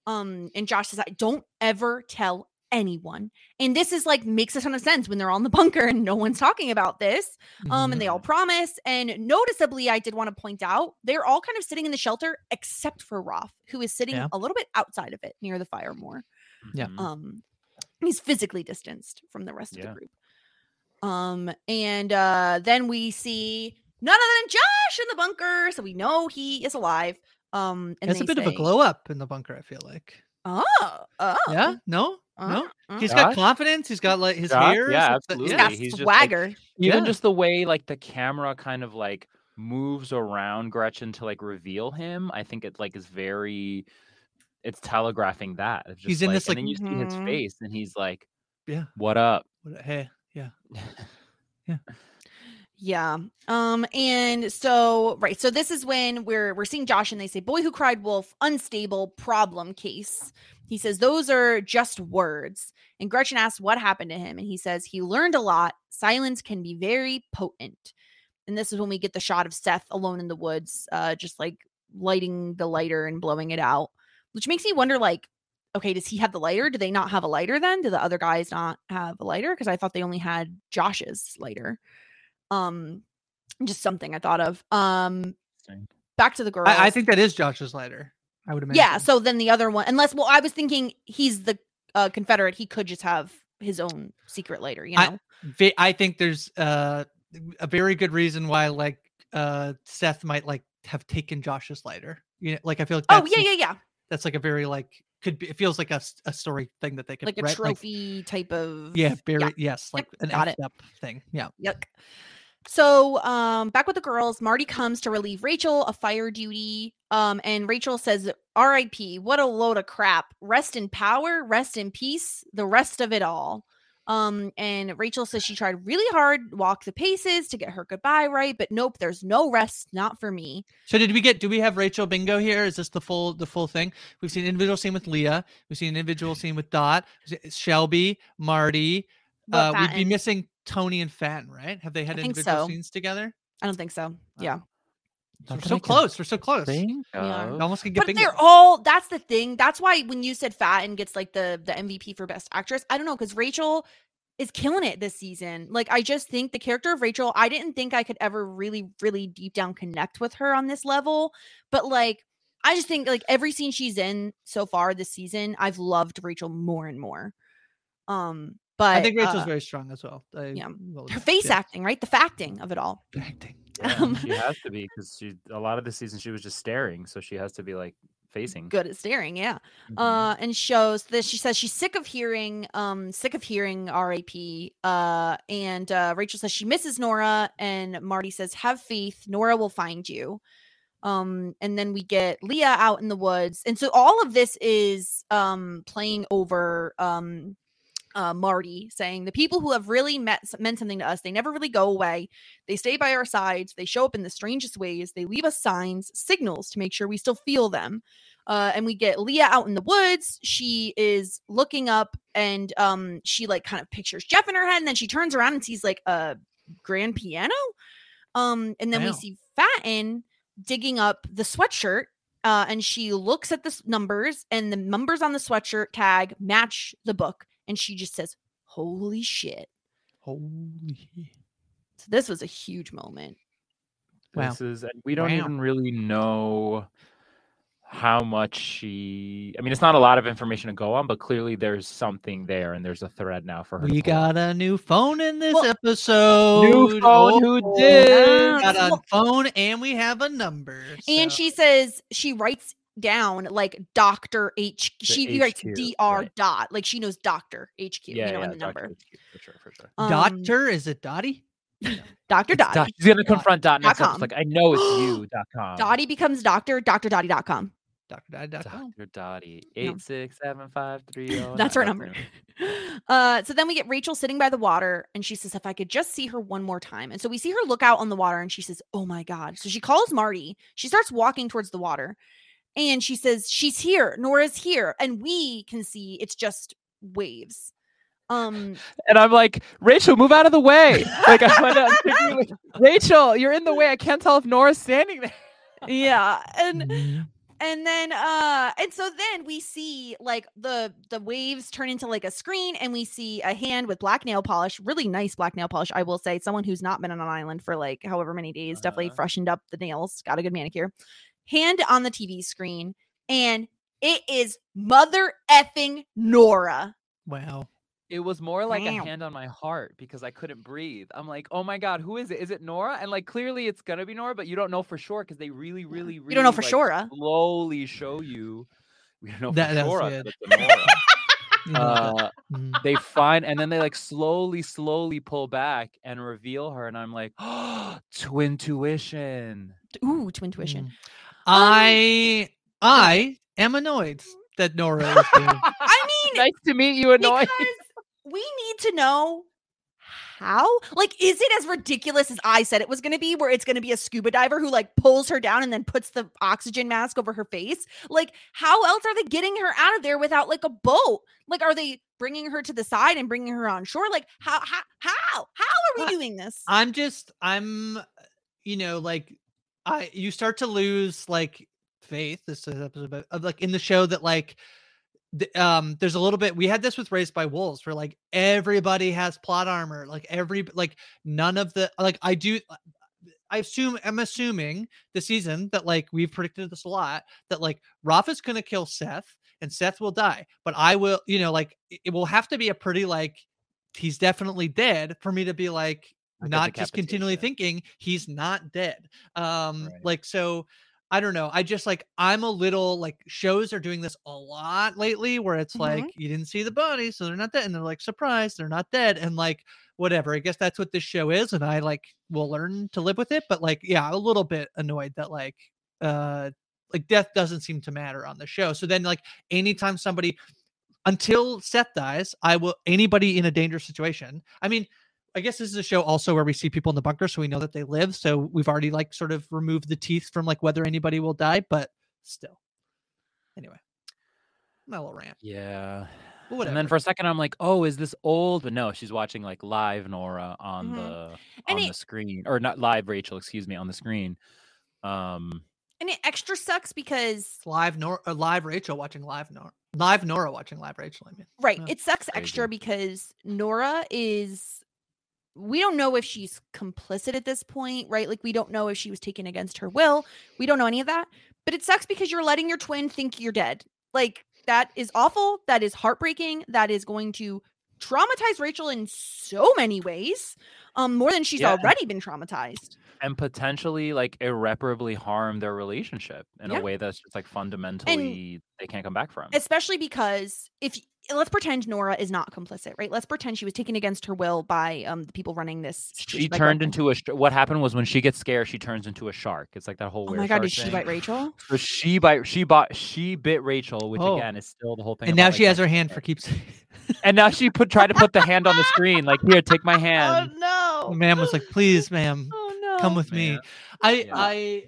Um and Josh says I don't ever tell anyone. And this is like makes a ton of sense when they're all in the bunker and no one's talking about this. Um and they all promise and noticeably I did want to point out they're all kind of sitting in the shelter except for Raf who is sitting Yeah. a little bit outside of it near the fire more. Yeah. Um he's physically distanced from the rest of the group. Um and uh then we see none other than Josh in the bunker so we know he is alive. Um and It's a they bit of a glow up in the bunker. I feel like. Oh, oh. Yeah. No. No. uh, He's got Josh? confidence. He's got like his Josh? hair. Yeah, is- absolutely. got He's just swagger. like, even Yeah. just the way like the camera kind of like moves around Gretchen to like reveal him. I think it like is very. It's telegraphing that. It's He's in like, this, like- and then you see his Mhm. face, and he's like, Yeah. "What up?" What- Hey. Yeah. <laughs> Yeah. Um and so right, so this is when we're we're seeing Josh and they say boy who cried wolf unstable problem case. He says those are just words. And Gretchen asks what happened to him and he says he learned a lot. Silence can be very potent. And this is when we get the shot of Seth alone in the woods uh just like lighting the lighter and blowing it out, which makes me wonder like okay, does he have the lighter? Do they not have a lighter then? Do the other guys not have a lighter because I thought they only had Josh's lighter um just something i thought of um back to the girl. I, I think that is Josh's lighter. I would imagine. yeah so then the other one unless well i was thinking he's the uh confederate he could just have his own secret lighter you know I, I think there's uh, a very good reason why like uh, Seth might like have taken Josh's lighter. You know, like I feel like oh yeah yeah yeah That's like a very like could be. It feels like a, a story thing that they could like a write, trophy type of yeah, very yes, like Yep, an got it. up thing. Yeah. Yuck. So, um, back with the girls, Marty comes to relieve Rachel of fire duty. Um, and Rachel says, R.I.P. What a load of crap. Rest in power, rest in peace, the rest of it all. Um, and Rachel says she tried really hard, walk the paces to get her goodbye right, but nope, there's no rest, not for me. So did we get? Do we have Rachel bingo here? Is this the full the full thing? We've seen individual scene with Leah. We've seen an individual scene with Dot, Shelby, Marty. What, Uh, we'd be missing Toni and Fenn, right? Have they had I think individual so. scenes together? I don't think so. Yeah. We're so close. We're so close. Think Yeah. almost can get But bingo. they're all that's the thing. That's why when you said Fatin gets like the the MVP for best actress, I don't know, because Rachel is killing it this season. Like I just think the character of Rachel, I didn't think I could ever really, really deep down connect with her on this level. But like I just think like every scene she's in so far this season, I've loved Rachel more and more. Um, but I think Rachel's uh, very strong as well. I yeah. will- her face yeah. acting, right? The facting of it all. Acting. <laughs> Yeah, Um, she has to be because she a lot of the season she was just staring, so she has to be like facing. good at staring yeah Mm-hmm. uh and shows this she says she's sick of hearing um sick of hearing rap uh and uh rachel says she misses nora and marty says have faith nora will find you um and then we get leah out in the woods and so all of this is um playing over um uh, Marty saying the people who have really met, meant something to us, they never really go away. They stay by our sides. They show up in the strangest ways. They leave us signs, signals to make sure we still feel them. Uh, and we get Leah out in the woods. She is looking up and um, she like kind of pictures Jeff in her head. And then she turns around and sees like a grand piano. Um, and then we see Fatin digging up the sweatshirt. Uh, and she looks at the numbers, and the numbers on the sweatshirt tag match the book. And she just says, Holy shit. Holy. So this was a huge moment. Wow. This is, and we don't Wow. even really know how much she. I mean, it's not a lot of information to go on, but clearly there's something there, and there's a thread now for her. We got a new phone in this episode. New phone, oh, who Oh, did? Got a phone and we have a number. And so- she says she writes down like Dr. H. She writes HQ, Dr. right. dot. Like she knows Dr. HQ, Yeah, you know, yeah, in the Dr. number. HQ, for sure, for sure. Um, Doctor, is it Dottie? Dr. Dottie. Dot- She's gonna confront dot dot next episode. com. Like I know it's <gasps> you. Dot com. Dottie becomes Doctor, Dr. Dottie.com. drdottie.com. Dr. Dottie. No. Eight six seven five three <laughs> oh. That's her number. <laughs> Uh, so then we get Rachel sitting by the water, and she says, "If I could just see her one more time." And so we see her look out on the water, and she says, "Oh my god!" So she calls Marty. She starts walking towards the water, and she says, "She's here. Nora's here," and we can see it's just waves. Um, And I'm like, Rachel, move out of the way. <laughs> Like I went up, thinking, like, Rachel, you're in the way. I can't tell if Nora's standing there. yeah, and Mm-hmm. and then uh and so then we see like the the waves turn into like a screen and we see a hand with black nail polish really nice black nail polish i will say someone who's not been on an island for like however many days definitely freshened up the nails got a good manicure hand on the tv screen and it is mother effing nora Wow. It was more like Wow. a hand on my heart because I couldn't breathe. I'm like, oh my god, who is it? Is it Nora? And like, clearly it's gonna be Nora, but you don't know for sure because they really, really, really don't know for like, sure, huh? Slowly show you. We don't know That- for that's sure it. that it's a Nora. <laughs> You know, uh, Mhm. they find and then they like slowly, slowly pull back and reveal her, and I'm like, oh, <gasps> twin tuition. ooh twin tuition Mm. Um, I I am annoyed that Nora is <laughs> being i mean Nice to meet you, annoying. because <laughs> we need to know how like is it as ridiculous as i said it was going to be where it's going to be a scuba diver who like pulls her down and then puts the oxygen mask over her face? Like how else are they getting her out of there without like a boat? Like are they bringing her to the side and bringing her on shore? Like how how how? How are we I- doing this? I'm just I'm you know like I you start to lose like faith this is episode about- of like in the show that like the, um there's a little bit we had this with raised by wolves where like everybody has plot armor like every like none of the like I do I assume I'm assuming this season that like we've predicted this a lot that like Rafa's gonna kill Seth and Seth will die, but I will, you know, like it- will have to be a pretty like he's definitely dead for me to be like not just continually thinking he's not dead. Um, Right. like so. I don't know. I just like I'm a little like shows are doing this a lot lately where it's Mhm. like you didn't see the body, so they're not dead, and they're like surprised they're not dead, and like whatever. I guess that's what this show is, and I like will learn to live with it. But like, yeah, a little bit annoyed that like uh like death doesn't seem to matter on the show. So then like anytime somebody until Seth dies, I will anybody in a dangerous situation. I mean, I guess this is a show also where we see people in the bunker, so we know that they live. So we've already like sort of removed the teeth from like whether anybody will die, but still. Anyway, my little rant. Yeah. But And then for a second, I'm like, oh, is this old? But no, she's watching like live Nora on Mhm. the And on it- the screen, or not live Rachel, excuse me, on the screen. Um, and it extra sucks because live Nora, uh, live Rachel watching live Nora, live Nora watching live Rachel. I mean, Right. Yeah. It sucks extra because Nora is we don't know if she's complicit at this point, right? Like we don't know if she was taken against her will. We don't know any of that. But it sucks because you're letting your twin think you're dead. Like that is awful. That is heartbreaking. That is going to traumatize Rachel in so many ways. Um more than she's Yeah. already been traumatized. and potentially like irreparably harm their relationship in Yeah. a way that's just like fundamentally they can't come back from. especially because if let's pretend Nora is not complicit, right? Let's pretend she was taken against her will by um the people running this. She like turned Rachel. into a. What happened was when she gets scared, she turns into a shark. It's like that whole. Oh were my god, did shark she thing. bite Rachel? <laughs> So she bite. She bought. She bit Rachel, which Oh. again is still the whole thing. and now about, she has her hand for keeps. <laughs> And now she put tried to put the hand on the screen. Like here, take my <laughs> hand. Oh no. The man was like, "Please, ma'am, Oh no. come with me." Man. I, Yeah.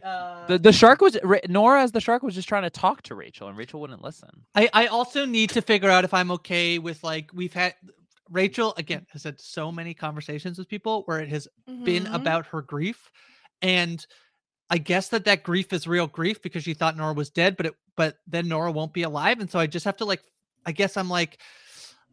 I, uh, The the shark was Nora as the shark was just trying to talk to Rachel, and Rachel wouldn't listen. I, I also need to figure out if I'm okay with like we've had Rachel again has had so many conversations with people where it has been Mhm. about her grief, and I guess that that grief is real grief because she thought Nora was dead, but it but then Nora won't be alive, and so I just have to like I guess I'm like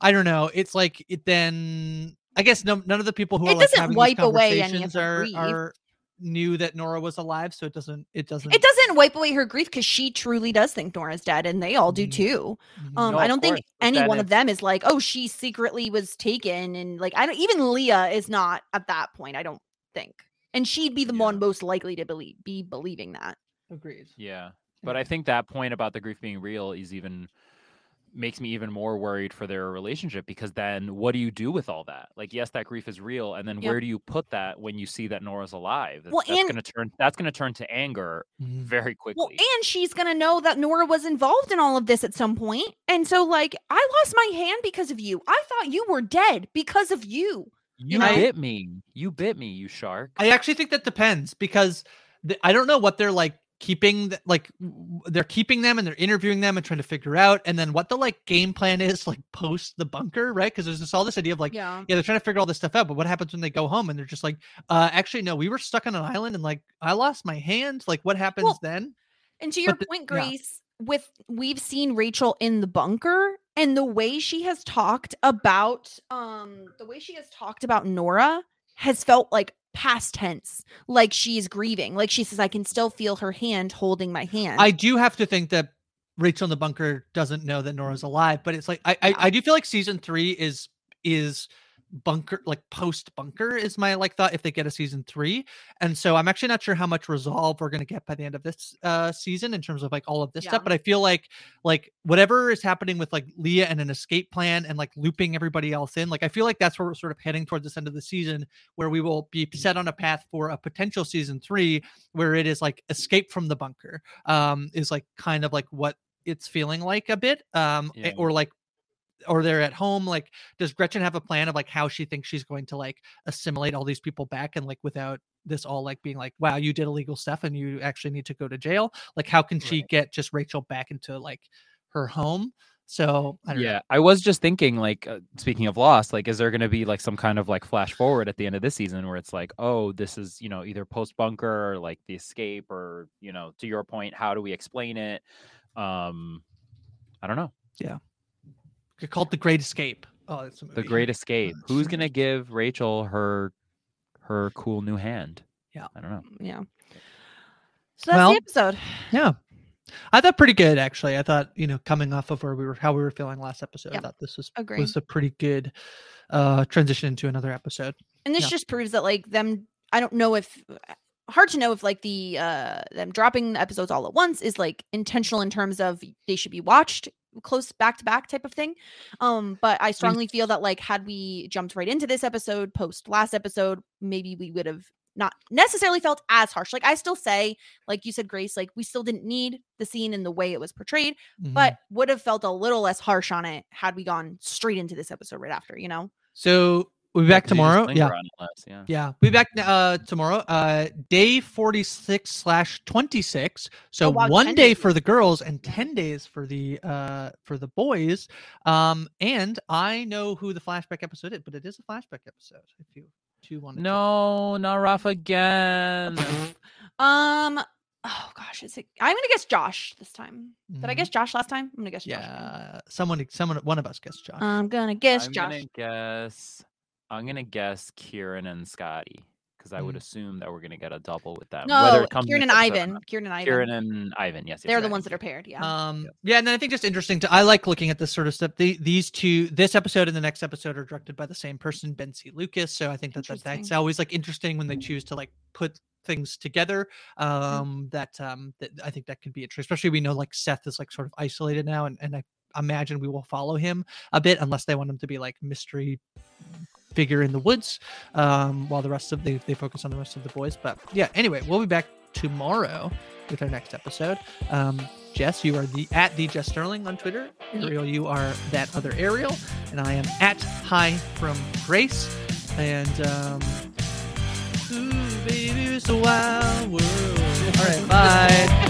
I don't know. It's like it then I guess no, none of the people who It are like doesn't having these wipe away any of conversations her are grief. are knew that Nora was alive, so it doesn't it doesn't It doesn't wipe away her grief because she truly does think Nora's dead, and they all do Mhm. too. Mhm. Um, No, I don't think course, but any then one of them is like, oh, she secretly was taken, and like I don't even Leah is not at that point. I don't think, and she'd be the Yeah. one most likely to believe be believing that. agreed. Yeah, but I think that point about the grief being real is even makes me even more worried for their relationship because then what do you do with all that? Like, yes, that grief is real, and then Yep. where do you put that when you see that Nora's alive? Well, that's and- gonna turn that's gonna turn to anger mm-hmm. very quickly. Well, and she's gonna know that Nora was involved in all of this at some point, and so like I lost my hand because of you. I thought you were dead because of you. you know? bit me. You bit me, you shark. I actually think that depends because the, I don't know what they're like keeping like they're keeping them and they're interviewing them and trying to figure out and then what the like game plan is <laughs> like post the bunker right because there's this all this idea of like Yeah. yeah they're trying to figure all this stuff out but what happens when they go home and they're just like uh actually no we were stuck on an island and like i lost my hand like what happens Well, then And to your the- point, yeah. Grace, with we've seen Rachel in the bunker and the way she has talked about um the way she has talked about Nora has felt like past tense, like she's grieving. Like she says, I can still feel her hand holding my hand. i do have to think that rachel in the bunker doesn't know that nora's alive but it's like i i, I do feel like season three is is bunker like post bunker is my like thought if they get a season three and so i'm actually not sure how much resolve we're going to get by the end of this uh season in terms of like all of this Yeah. stuff but i feel like like whatever is happening with like leah and an escape plan and like looping everybody else in like i feel like that's where we're sort of heading towards this end of the season where we will be set on a path for a potential season three where it is like escape from the bunker um is like kind of like what it's feeling like a bit um Yeah. or like or they're at home like does gretchen have a plan of like how she thinks she's going to like assimilate all these people back and like without this all like being like wow you did illegal stuff and you actually need to go to jail like how can she get just rachel back into like her home so I don't know. Yeah, I was just thinking, like, uh, speaking of Lost, like, is there going to be like some kind of like flash forward at the end of this season where it's like, oh, this is you know either post bunker or like the escape, or you know, to your point, how do we explain it? Um, I don't know. yeah called the great escape oh it's a The. Great Escape. Who's going to give Rachel her her cool new hand? Yeah. I don't know. yeah. So that's Well, the episode. yeah i thought pretty good actually i thought you know coming off of where we were how we were feeling last episode Yeah, i thought this was agree. was a pretty good uh transition into another episode And this Yeah. just proves that like them I don't know if hard to know if like the uh them dropping the episodes all at once is like intentional in terms of they should be watched close back to back type of thing. Um but I strongly feel that like had we jumped right into this episode post last episode maybe we would have not necessarily felt as harsh. Like I still say like you said Grace like we still didn't need the scene and the way it was portrayed Mhm. but would have felt a little less harsh on it had we gone straight into this episode right after, you know. so we'll be Yeah, back 'cause you just tomorrow yeah less, yeah. Yeah, we'll be back uh tomorrow. Uh day 46 slash 26. So Oh, wow, one day days. for the girls and 10 days for the uh for the boys. Um and I know who the flashback episode is, but it is a flashback episode if you two want to No, not Rafa again. <laughs> Um. Oh gosh, is it? I'm gonna guess Josh this time. Did I Mhm. guess Josh last time? I'm gonna guess Josh. Yeah, someone someone one of us gets Josh. I'm gonna guess I'm Josh. gonna guess. I'm gonna guess Kieran and Scotty because I would Mm. assume that we're gonna get a double with them. No, it comes Kieran and Ivan. Kieran and Ivan. Kieran and Ivan. Yes, yes, They're the right. ones that are paired. Yeah. Um, yeah, and then I think just interesting to I like looking at this sort of stuff. The, these two, this episode and the next episode are directed by the same person, Ben C. Lucas. So I think that, that that's always like interesting when they choose to like put things together. Um, that um, that I think that could be interesting. Especially we know like Seth is like sort of isolated now, and and I imagine we will follow him a bit unless they want him to be like mystery figure in the woods um while the rest of they, they focus on the rest of the boys. But yeah anyway we'll be back tomorrow with our next episode. Um jess you are the at the jess sterling on twitter. Ariel you are that other ariel. And i am at hi from grace. And um ooh, baby it's a wild world. All right bye